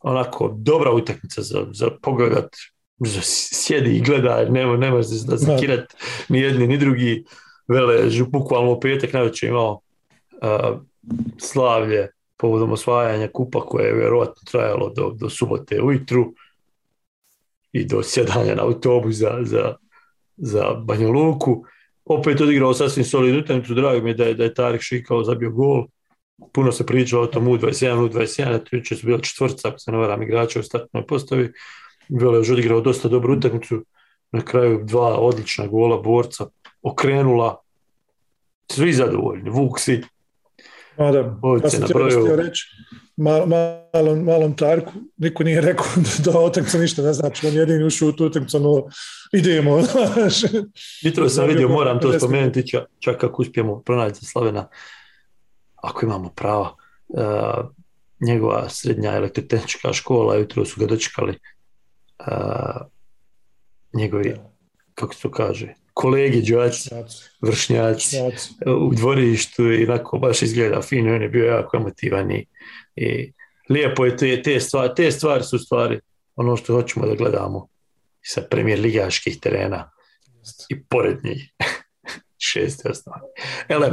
onako dobra utakmica za, za pogledat sjedi i gleda, nema, nema da zakirat ni jedni ni drugi vele, bukvalno u petak najveće imao uh, slavlje povodom osvajanja kupa koje je vjerojatno trajalo do, do subote ujutru. i do sjedanja na autobus za, za, za Banja Luku. Opet odigrao sasvim solidnu utakmicu, drago mi je da je, da je Tarik Šikao zabio gol. Puno se pričalo o tom U21, U21, to su bila četvrca, ako se ne varam, igrača u startnoj postavi. Velo je odigrao dosta dobru utakmicu, na kraju dva odlična gola borca, okrenula, svi zadovoljni, Vuksi, da, ja sam htio reći, mal, malom, malom Tarku, niko nije rekao da utakmica ništa ne znači, on jedini ušao u tu utakmicu, no idemo. Jutro sam vidio, moram to spomenuti, čak, kako uspijemo pronaći Slavena, ako imamo prava, uh, njegova srednja elektrotehnička škola, jutro su ga dočekali uh, njegovi, kako se to kaže, kolegi đaci, vršnjaci u dvorištu i onako baš izgleda fino, on je bio jako emotivan i, i lijepo je te, te, stvari, te stvari su stvari ono što hoćemo da gledamo sa premijer ligaških terena i pored njih. Šest osnovni. Ele,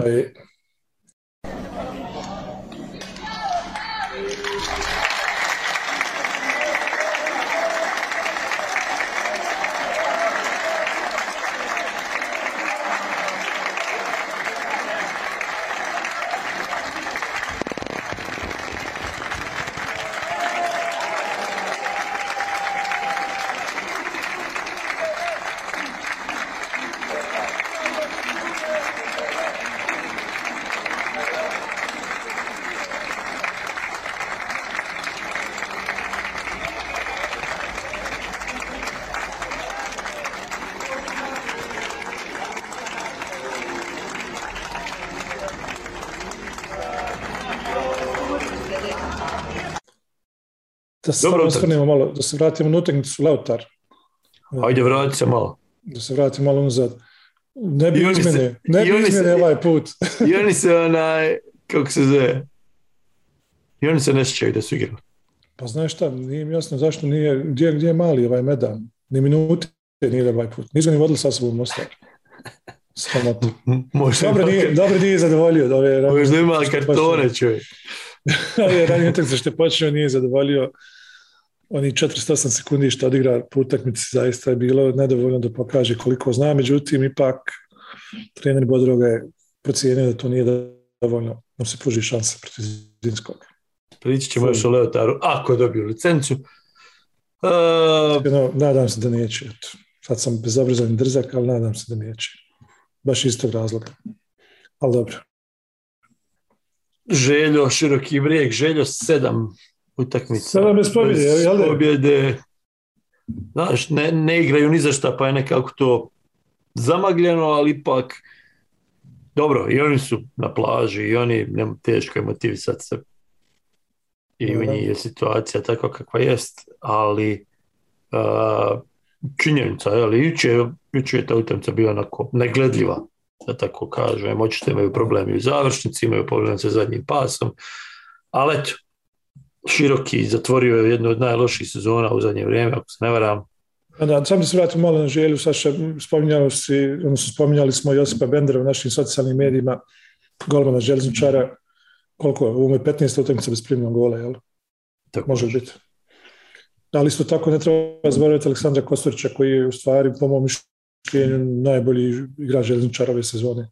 Da se Dobro, osvrnemo malo, da se vratimo na utakmicu Lautar. Ajde, vrati se malo. Da se vratimo malo unazad. Ne bi izmjene, ne bi izmjene ovaj put. I oni se onaj, kako se zove, i oni se ne sjećaju da su igrali. Pa znaš šta, nije mi jasno zašto nije, gdje, gdje je mali ovaj medan? Ni minuti nije ovaj put. Nisu ni vodili sa sobom Mostar. Sramotno. Dobro nije, dobro nije zadovoljio. Dobro, Možda ima kartone, čovjek. je ranije utakmice što je počeo nije zadovoljio oni 408 sekundi što odigra po utakmici zaista je bilo nedovoljno da pokaže koliko zna, međutim ipak trener Bodroga je procijenio da to nije dovoljno da se pruži šansa protiv Zinskog. Pričat ćemo još o Leotaru, ako dobiju licencu. Uh... nadam se da neće. Sad sam bezobrazan i drzak, ali nadam se da neće. Baš iz tog razloga. Ali dobro. Željo, široki brijeg, Željo sedam utakmica. Sedam bez pobjede, jel Pobjede. Znaš, ne, ne igraju ni za šta, pa je nekako to zamagljeno, ali ipak dobro, i oni su na plaži i oni nema teško je motivisati se i u njih je situacija takva kakva jest, ali uh, činjenica, ali juče, juče je ta utakmica bila onako negledljiva da tako kažem, očito imaju problemi u završnici, imaju problem sa zadnjim pasom, ali eto, Široki zatvorio je jednu od najloših sezona u zadnje vrijeme, ako se ne varam. Da, sam se vratim malo na želju, Saša, spominjali, si, odnosno, spominjali smo Josipa Bendera u našim socijalnim medijima, golmana železničara, koliko je, ovo je 15. utakmica bez primljenog gola, jel? Tako može biti. Ali isto tako ne treba zaboraviti Aleksandra Kostorića koji je u stvari, po mom najbolji igrač željezničara ove sezone.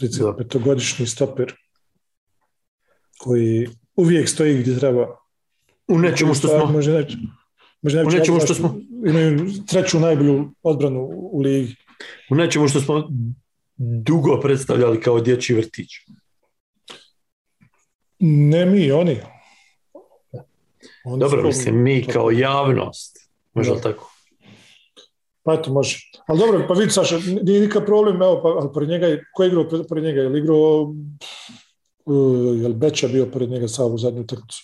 35-godišnji stoper koji uvijek stoji gdje treba. U nečemu što smo... Može neći, može u nečemu što smo... Imaju treću najbolju odbranu u ligi. U nečemu što smo dugo predstavljali kao dječji vrtić. Ne mi, oni. oni Dobro, mislim, mi kao javnost. Možda tako? Pa eto, može. Ali dobro, pa vidi Saša, nije nikakav problem, evo, pa, ali pored njega, ko je igrao pored njega? Je li igrao, uh, je li Beča bio pored njega sa u zadnju utakmicu?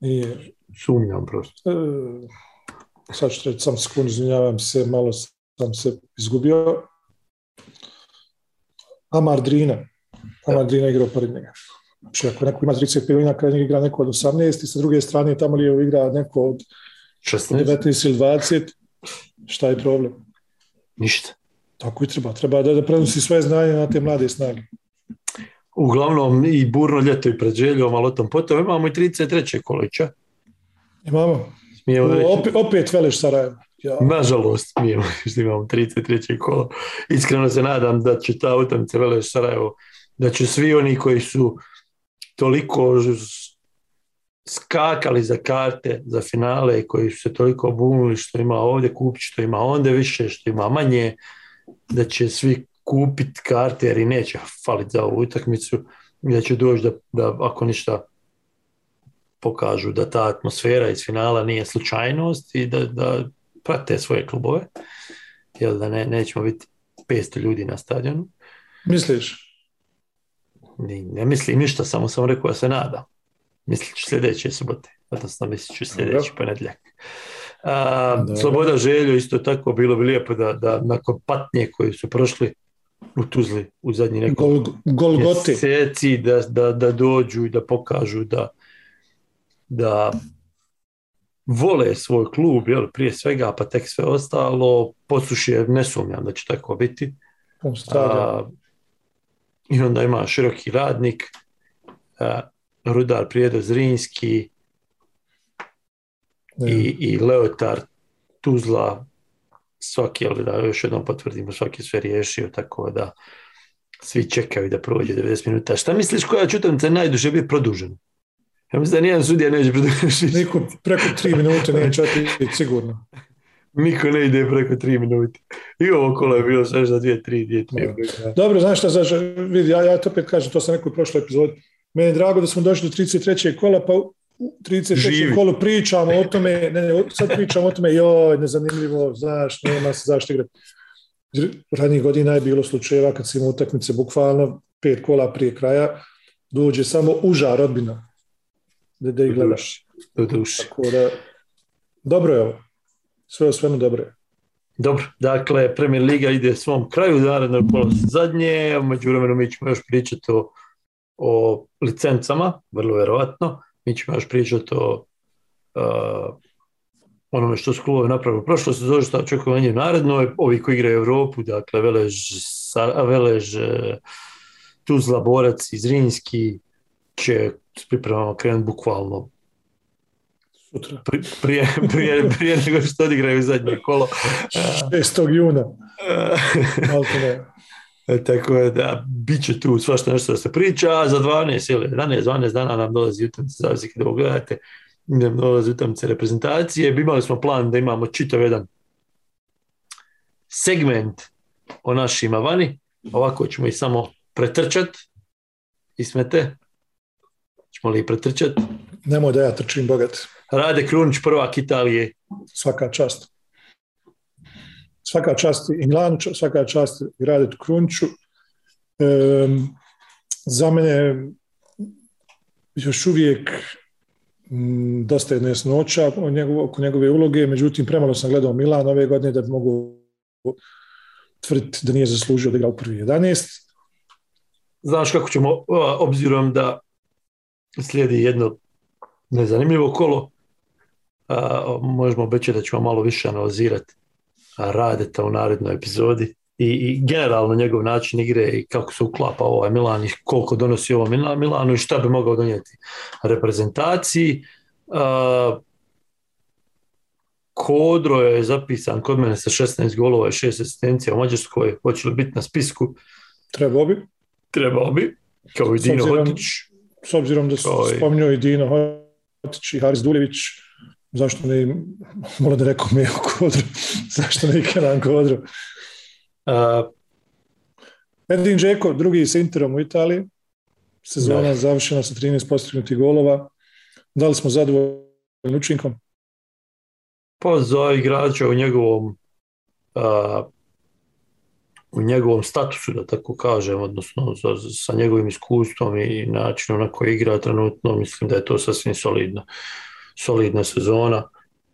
Nije. Sumnjam prosto. Uh, sad ću reći, sam sekund, izvinjavam se, malo sam se izgubio. Amar Drina. Amar Drina igrao pored njega. Znači, ako neko ima 35 godina, kada igra neko od 18 i sa druge strane tamo li igra neko od 16. 19 ili 20, Šta je problem? Ništa. Tako i treba. Treba da, da prenosi svoje znanje na te mlade snage. Uglavnom i burno ljeto i pred željom, ali o tom potom imamo i 33. kolića. Imamo. Mi opet, opet Veleš Sarajevo. Ja. Nažalost, mi imamo 33. kolo. Iskreno se nadam da će ta utakmica Veleš Sarajevo, da će svi oni koji su toliko skakali za karte, za finale i koji su se toliko bunili što ima ovdje kupiti, što ima onda više, što ima manje, da će svi kupiti karte jer i neće faliti za ovu utakmicu i da će doći da, da ako ništa pokažu da ta atmosfera iz finala nije slučajnost i da, da prate svoje klubove, jer da ne, nećemo biti 500 ljudi na stadionu. Misliš? Ne, ne mislim ništa, samo sam rekao da se nada. Mislit ću sljedeće subote, odnosno mislit ću sljedeći ponedjeljak. Sloboda želju isto tako bilo bi lijepo da, da nakon patnje koji su prošli u Tuzli u zadnji nekoliko mjeseci da, da, da dođu i da pokažu da, da vole svoj klub, jel, prije svega, pa tek sve ostalo, poslušije, ne sumnjam da će tako biti. I onda ima široki radnik, a, Rudar Prijedo Zrinski i, i Leotar Tuzla, svaki, ali da još jednom potvrdimo, svaki sve riješio, tako da svi čekaju da prođe 90 minuta. Šta misliš koja će utakmica najduže biti produžena? Ja mislim da nijedan sudija neće produžiti. Niko preko tri minute neće otići, sigurno. Niko ne ide preko tri minute. I ovo kolo je bilo sve za dvije, tri, dvije, tri. Dobro, znaš šta, znaš, vidi, ja, ja to opet kažem, to sam rekao u prošloj epizodi. Meni je drago da smo došli do 33. kola, pa u 33. kolu pričamo o tome, ne, ne, sad pričamo o tome, joj, nezanimljivo, znaš, nema se zašto igrati. Radnjih godina je bilo slučajeva kad si imao utakmice bukvalno pet kola prije kraja, dođe samo uža rodbina da, da ih gledaš. Do duši. Tako da, dobro je ovo. Sve o svemu dobro je. Dobro, dakle, Premier Liga ide svom kraju, naredno kolo zadnje, među vremenu mi ćemo još pričati o, o licencama, vrlo vjerovatno, mi ćemo još pričati o uh, onome što su klubovi napravili prošlo se zove što očekuje naredno, ovi koji igraju Europu, dakle Velež, Velež Tuzla, Borac i Zrinski će s pripremama krenuti bukvalno Sutra. Prije, prije, prije nego što odigraju zadnje kolo. 6. juna. E, tako je da bit će tu svašta nešto da se priča, a za 12 ili 11, 12 dana nam dolazi utakmice, zavisi kada ovo gledate, nam dolazi utakmice reprezentacije. Imali smo plan da imamo čitav jedan segment o našima vani, ovako ćemo ih samo pretrčati. Ismete? Ćemo li ih pretrčati? Nemoj da ja trčim bogat. Rade Krunić, prvak Italije. Svaka čast. Svaka čast i Milanu, svaka čast i Rade Kruniću. za mene još uvijek dosta je nesnoća oko njegove uloge, međutim premalo sam gledao Milan ove godine da bi mogu tvrditi da nije zaslužio da igra u prvi 11. Znaš kako ćemo, obzirom da slijedi jedno nezanimljivo kolo, možemo obećati da ćemo malo više analizirati Radeta u narednoj epizodi i, i generalno njegov način igre i kako se uklapa ovaj Milan i koliko donosi ovo Milanu i šta bi mogao donijeti reprezentaciji. Kodro je zapisan kod mene sa 16 golova i 6 asistencija u Mađarskoj. Hoće li biti na spisku? Trebao bi. Trebao bi. Kao i Dino Hotić. S obzirom da su spominjao i Dino Hotić i Haris Duljević, zašto ne, moram da rekao Mejo Kodro, zašto ne Kenan Kodro. Uh, Edin Džeko, drugi s Interom u Italiji, sezona da. završena sa 13 postignutih golova. Da li smo zadovoljni učinkom? Pa za igrača u njegovom uh, u njegovom statusu, da tako kažem, odnosno za, sa njegovim iskustvom i načinom na koji igra trenutno, mislim da je to sasvim solidno solidna sezona.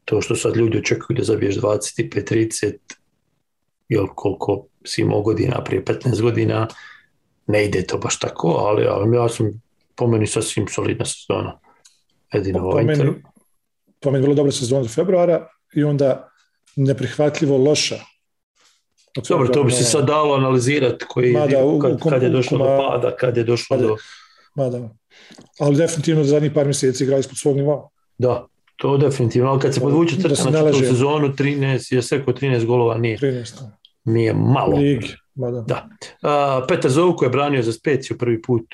To što sad ljudi očekuju da zabiješ 25-30, jel koliko si imao godina prije 15 godina, ne ide to baš tako, ali, ali ja sam po meni sasvim solidna sezona. Jedino po, po, meni, po meni vrlo dobra sezona do februara i onda neprihvatljivo loša. Dobro, to bi se sad dalo analizirati koji, mada, u, kad, kad je došlo do pada, kad je došlo mada, do... Mada. Ali definitivno za zadnjih par mjeseci igra ispod svog nivoa. Da, To definitivno, ali kad se podvuče crta na četvrtu sezonu, 13, je sve 13 golova nije. 13. Nije malo. Ligi, da. da. A, Petar Zovko je branio za Speciju prvi put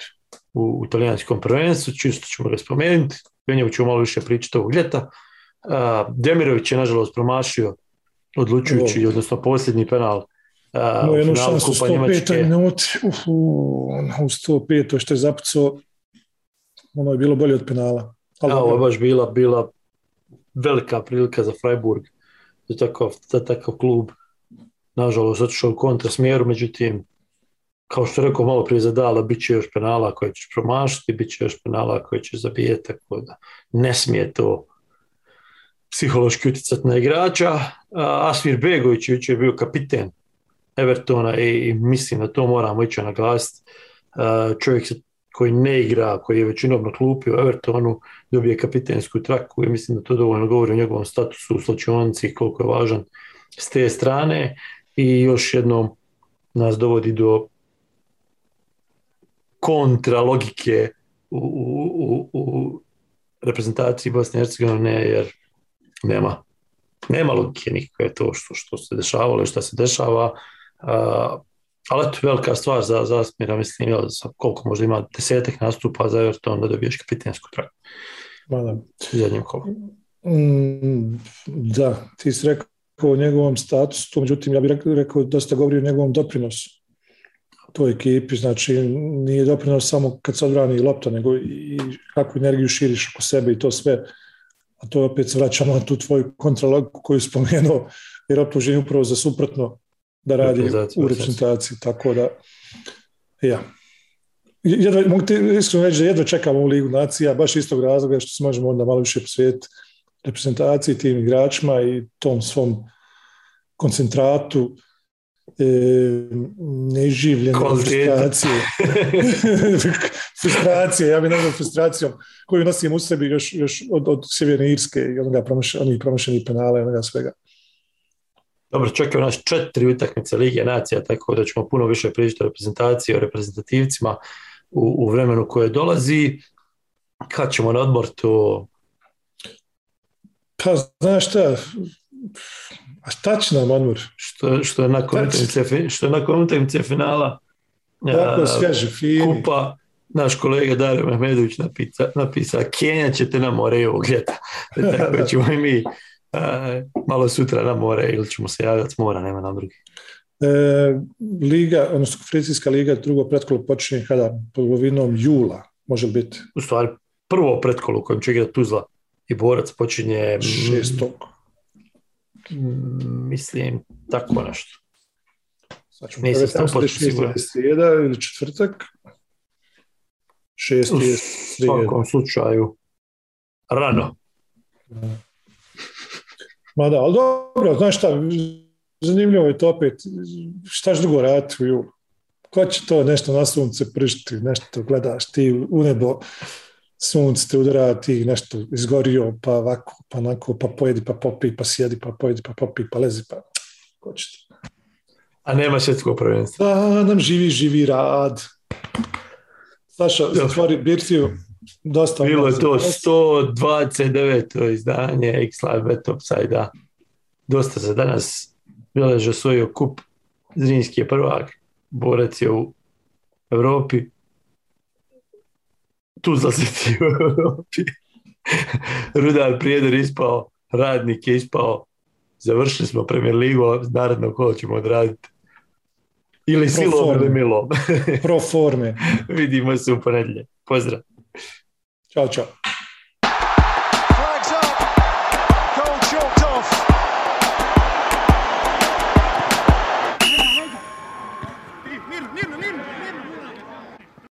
u, u talijanskom prvenstvu, čisto ćemo ga spomenuti. O ćemo malo više pričati ovog ljeta. A, Demirović je nažalost promašio odlučujući, odnosno posljednji penal Uh, no, jednu šansu 105 minuti, u, u 105 što je zapucao, ono je bilo bolje od penala. Ali ovo je baš bila, bila velika prilika za Freiburg, za takav, za takav klub. Nažalost, otišao u kontra smjeru, međutim, kao što rekao malo prije zadala, bit će još penala koje će promašiti, bit će još penala koje će zabijeti, tako da ne smije to psihološki utjecati na igrača. Asmir Begović je bio kapiten Evertona i mislim da to moramo ići naglasiti. Čovjek koji ne igra, koji je većinom na klupi u Evertonu, dobije kapitensku traku. I mislim da to dovoljno govori o njegovom statusu u slačionici koliko je važan s te strane. I još jednom nas dovodi do kontra logike u, u, u reprezentaciji Bosne i Hercegovine jer nema nema logike nikakve to što, što se dešavalo i što se dešava ali to je velika stvar za, za Asmira, mislim, jel, koliko možda ima desetak nastupa za Everton da dobiješ kapitensku traku. Da. Zadnjem Mm, da, ti si rekao o njegovom statusu, međutim ja bih rekao dosta govori o njegovom doprinosu toj ekipi, znači nije doprinos samo kad se odbrani lopta, nego i kakvu energiju širiš oko sebe i to sve. A to opet se vraćamo na tu tvoju kontralogu koju spomenuo, jer optužen upravo za suprotno da radi u reprezentaciji, tako da ja. Jedva, mogu ti iskreno reći da jedva čekamo u Ligu nacija, baš istog razloga što se možemo onda malo više posvetiti reprezentaciji, tim igračima i tom svom koncentratu e, neživljene frustracije. frustracije, ja bih nazvao frustracijom koju nosim u sebi još, još od, od Sjeverne Irske i onoga onih promašenih penala i onoga svega. Dobro, čekaju nas četiri utakmice Lige nacija, tako da ćemo puno više pričati o reprezentaciji, o reprezentativcima u, u vremenu koje dolazi. Kad ćemo na odmor to... Pa, znaš šta, a šta će nam odmor? Što, što je nakon utakmice, što je nakon utakmice finala Tako svježi, fini. Kupa, naš kolega Dario Mehmedović napisa, napisa Kenja ćete na more ovog ljeta. Tako ćemo i mi malo sutra na more ili ćemo se javljati s mora, nema nam drugi. E, liga, odnosno konferencijska liga, drugo pretkolo počinje kada? Polovinom jula, može biti? U stvari, prvo pretkolo u kojem će igrati Tuzla i Borac počinje... Šestog. Mislim, tako nešto. Sad ćemo Nisam ili četvrtak. Srijeda. U svakom slučaju, rano. Ma da, ali dobro, znaš šta, zanimljivo je to opet, šta drugo raditi u julu? Ko će to nešto na sunce prišti, nešto gledaš ti u nebo, sunce te udara, ti nešto izgorio, pa ovako, pa onako, pa pojedi, pa popi, pa sjedi, pa pojedi, pa popi, pa lezi, pa ko će ti? A nema svjetskog prvenstva. Da, nam živi, živi rad. Saša, zatvori birtiju, Dosta Bilo je to 129. izdanje X-Live Bet Upside-a. Dosta se danas bileže svoj kup. Zrinski je prvak, borac je u Europi. Tu zlasiti u Europi. Rudar Prijedor ispao, radnik je ispao. Završili smo Premier Ligu, naredno kolo ćemo odraditi. Ili silom ili milom. Pro forme. Vidimo se u ponedlje. Pozdrav. Chao, chao.